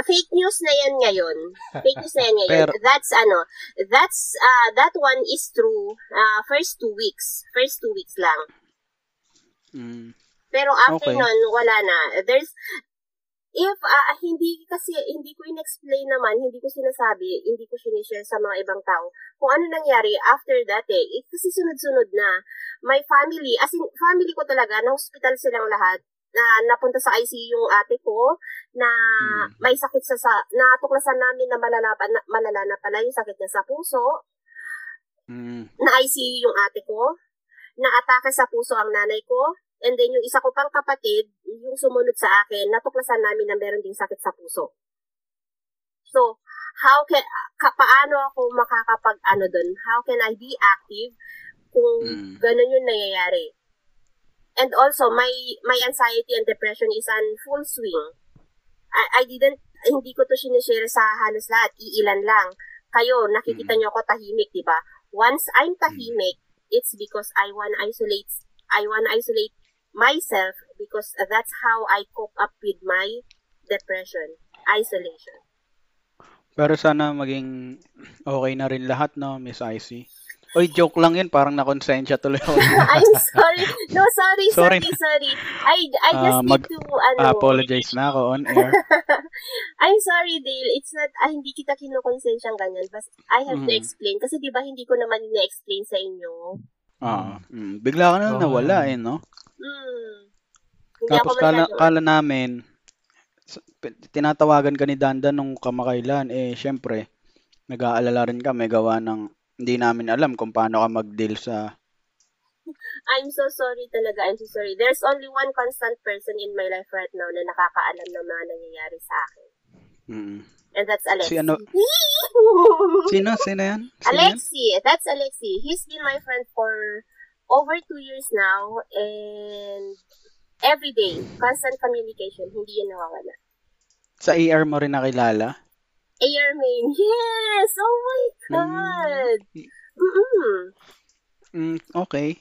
fake news na yan ngayon. Fake news na yan ngayon. Pero- that's ano, that's uh, that one is true uh, first two weeks. First two weeks lang. Mm. Pero after Okay. nun, wala na. There's if ah, hindi kasi hindi ko in-explain naman, hindi ko sinasabi, hindi ko sinishare sa mga ibang tao kung ano nangyari after that eh. eh kasi sunod-sunod na. My family, as in family ko talaga, na hospital silang lahat na napunta sa ICU yung ate ko na Hmm. may sakit sa sa natuklasan namin na malala pa na, malala na pala yung sakit niya sa puso Mm. na-ICU yung ate ko, na-atake sa puso ang nanay ko, and then yung isa ko pang kapatid, yung sumunod sa akin, natuklasan namin na meron ding sakit sa puso. So, how can, ka, paano ako makakapag, ano dun, how can I be active kung Mm. ganun yung nangyayari? And also, my my anxiety and depression is on full swing. I, I didn't, hindi ko to sinishare sa halos lahat, iilan lang. Kayo, nakikita Mm. niyo ako tahimik, di ba? Once I'm tahimik, it's because I want to isolate, I want to isolate myself because that's how I cope up with my depression, isolation. Pero sana maging okay na rin lahat, no, Miss Icy? Oy, joke lang yun. Parang nakonsensya tuloy ako. I'm sorry. No, sorry, Sorry. sorry, sorry. I, I just Ah, need mag- to, ano, Apologize na ako on air. I'm sorry, Dale. It's not, ah, hindi kita kinukonsensyang ganyan. But I have to Mhm. explain. Kasi di ba hindi ko naman na-explain sa inyo. Oo. Mm. Bigla ka na Oo. nawala eh, no? Hmm. Hindi Tapos kala, kala namin, tinatawagan ka ni Danda nung kamakailan, eh, syempre, nag-aalala rin kami gawa ng hindi namin alam kung paano ka mag-deal sa... I'm so sorry talaga. I'm so sorry. There's only one constant person in my life right now na nakakaalam ng mga nangyayari sa akin. Mm. And that's Alexi. Si ano- Sino? Sino yan? Sino yan? Alexi. That's Alexi. He's been my friend for over two years now. And every day, constant communication. Hindi yan nawawala. Sa ER mo rin nakilala? Air main. Yes! Oh my God! Mm-mm. Mm, okay.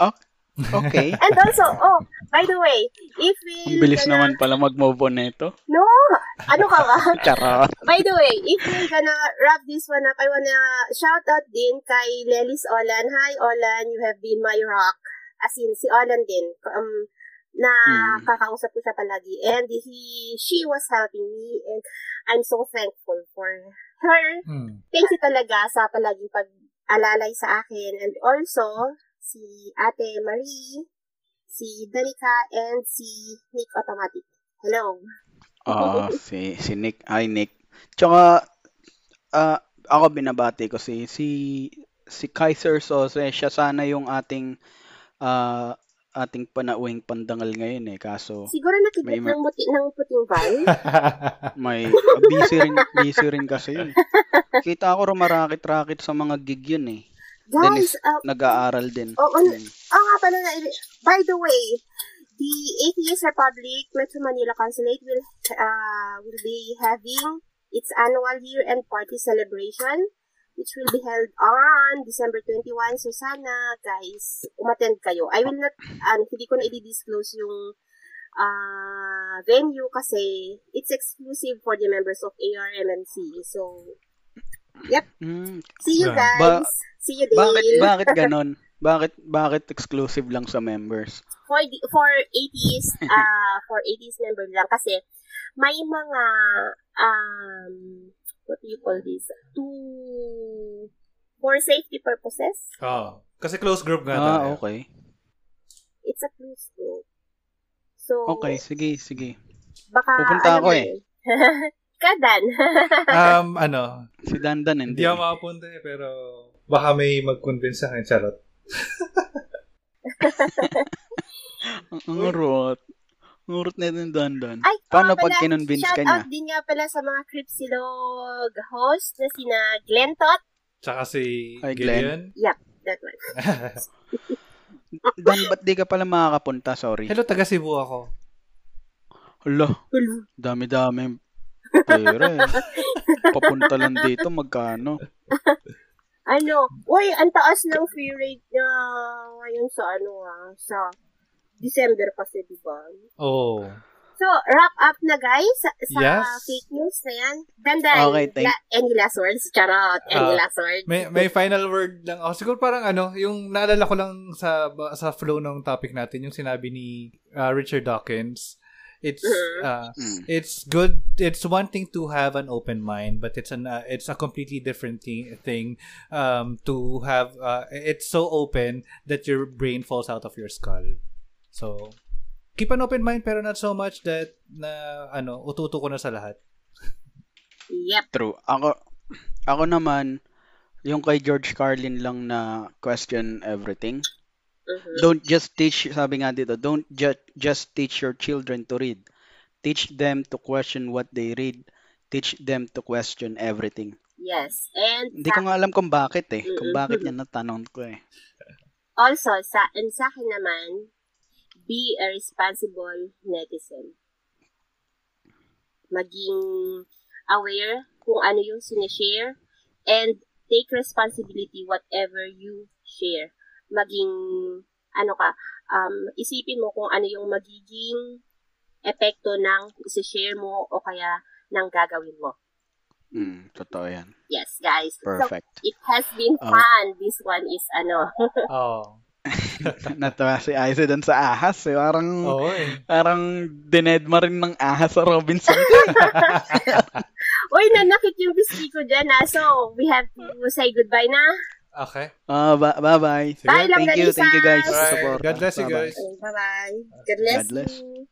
Ok- okay. And also, oh, by the way, if we... Ang bilis naman pala mag-move on nito. No! Ano ka ba? Charot. By the way, if we're gonna wrap this one up, I wanna shout out din kay Lelis Olan. Hi, Olan. You have been my rock. As in, si Olan din. Um, na Hmm. kakausap ko siya palagi. And he, she was helping me. And I'm so thankful for her. Hmm. Thank you talaga sa palaging pag-alalay sa akin. And also, si Ate Marie, si Danica, and si Nick Automatic. Hello. Ah, si si Nick, hi Nick. Tsaka ah, ako binabati ko si si si Kaiser Sose, siya sana yung ating ah, ating panauwing pandangal ngayon eh. Kaso Siguro nakikita May ma- ng, muti, ng puting van. may busy rin busy rin kasi yun. Kita ko rumarakit-rakit sa mga gig yun eh. Guys, uh, Nag-aaral din. Oo, ano- Mm. oh nga pala na, by the way, the ATS Republic Metro Manila Consulate will uh, will be having its annual year-end party celebration which will be held on December 21. So sana, guys, umattend kayo. I will not, ano, hindi ko na i-disclose yung uh, venue kasi it's exclusive for the members of ARMMC. So, Mm. see you guys. Ba- see you, Dale. Bakit bakit ganon? Bakit bakit exclusive lang sa members? for the, for 80s uh for 80s member lang kasi may mga um what do you call this to for safety purposes oh. Kasi close group nga Ah, tayo. okay. it's a closed group so Okay, sige, sige. baka Pupunta ano ako eh. yun? kadan um, ano, Si Dandan hindi hindi. ako makapunta eh, pero baka may mag-convince sa akin, charot. Ang urot. Ang urot na yung Dandan. ay Paano nga pag kinonvince shout ka niya? out din nga pala sa mga Cripsilog host na sina Glenn Tot Tsaka si Hi, Glenn. Gillian. that one Dan, ba't di ka pala makakapunta? Sorry. Hello, taga Cebu ako. Hala, dami-dami pera eh. Papunta lang dito, magkano? Ano? Uy, ang taas ng free rate niya ngayon sa ano ah, sa December kasi, di ba? Oh. So, wrap up na guys sa, sa Yes. fake news na yan. Dandan, Okay, thank- la- any last words? Charot, any Ah, last words? May may final word lang ako. Siguro parang ano, yung naalala ko lang sa sa flow ng topic natin, yung sinabi ni uh, Richard Dawkins. It's Mhm. uh, Mm. it's good it's one thing to have an open mind but it's an uh, it's a completely different thing, thing um to have uh, it's so open that your brain falls out of your skull so keep an open mind pero not so much that na ano ututo ko na sa lahat Yep. True. Ako, ako naman, Yung kay George Carlin lang na question everything. Mhm. Don't just teach, sabi nga dito, don't ju- just teach your children to read. Teach them to question what they read. Teach them to question everything. Yes. And Hindi ko nga alam kung bakit eh. Kung Mm-mm. bakit yan natanong ko eh. also, sa, and sa akin naman, be a responsible netizen. Maging aware kung ano yung sinishare and take responsibility whatever you share. Maging, ano ka, um, isipin mo kung ano yung magiging epekto ng isi-share mo o kaya ng gagawin mo. Mm, totoo yan. Yes, guys. So, Perfect. it has been Oh. fun. This one is, ano, Oo. Natuwa si Aiza dun sa ahas eh. Parang, Oo eh. parang dinedma rin ng ahas sa Robinson. Uy, nanakit yung biscuit ko dyan, ah. So, we have to say goodbye na. Okay. Ah, ba- bye-bye. Sige. Bye Thank you, thank you guys. sa Alright. support. God bless you guys. Bye-bye. God bless God bless. you.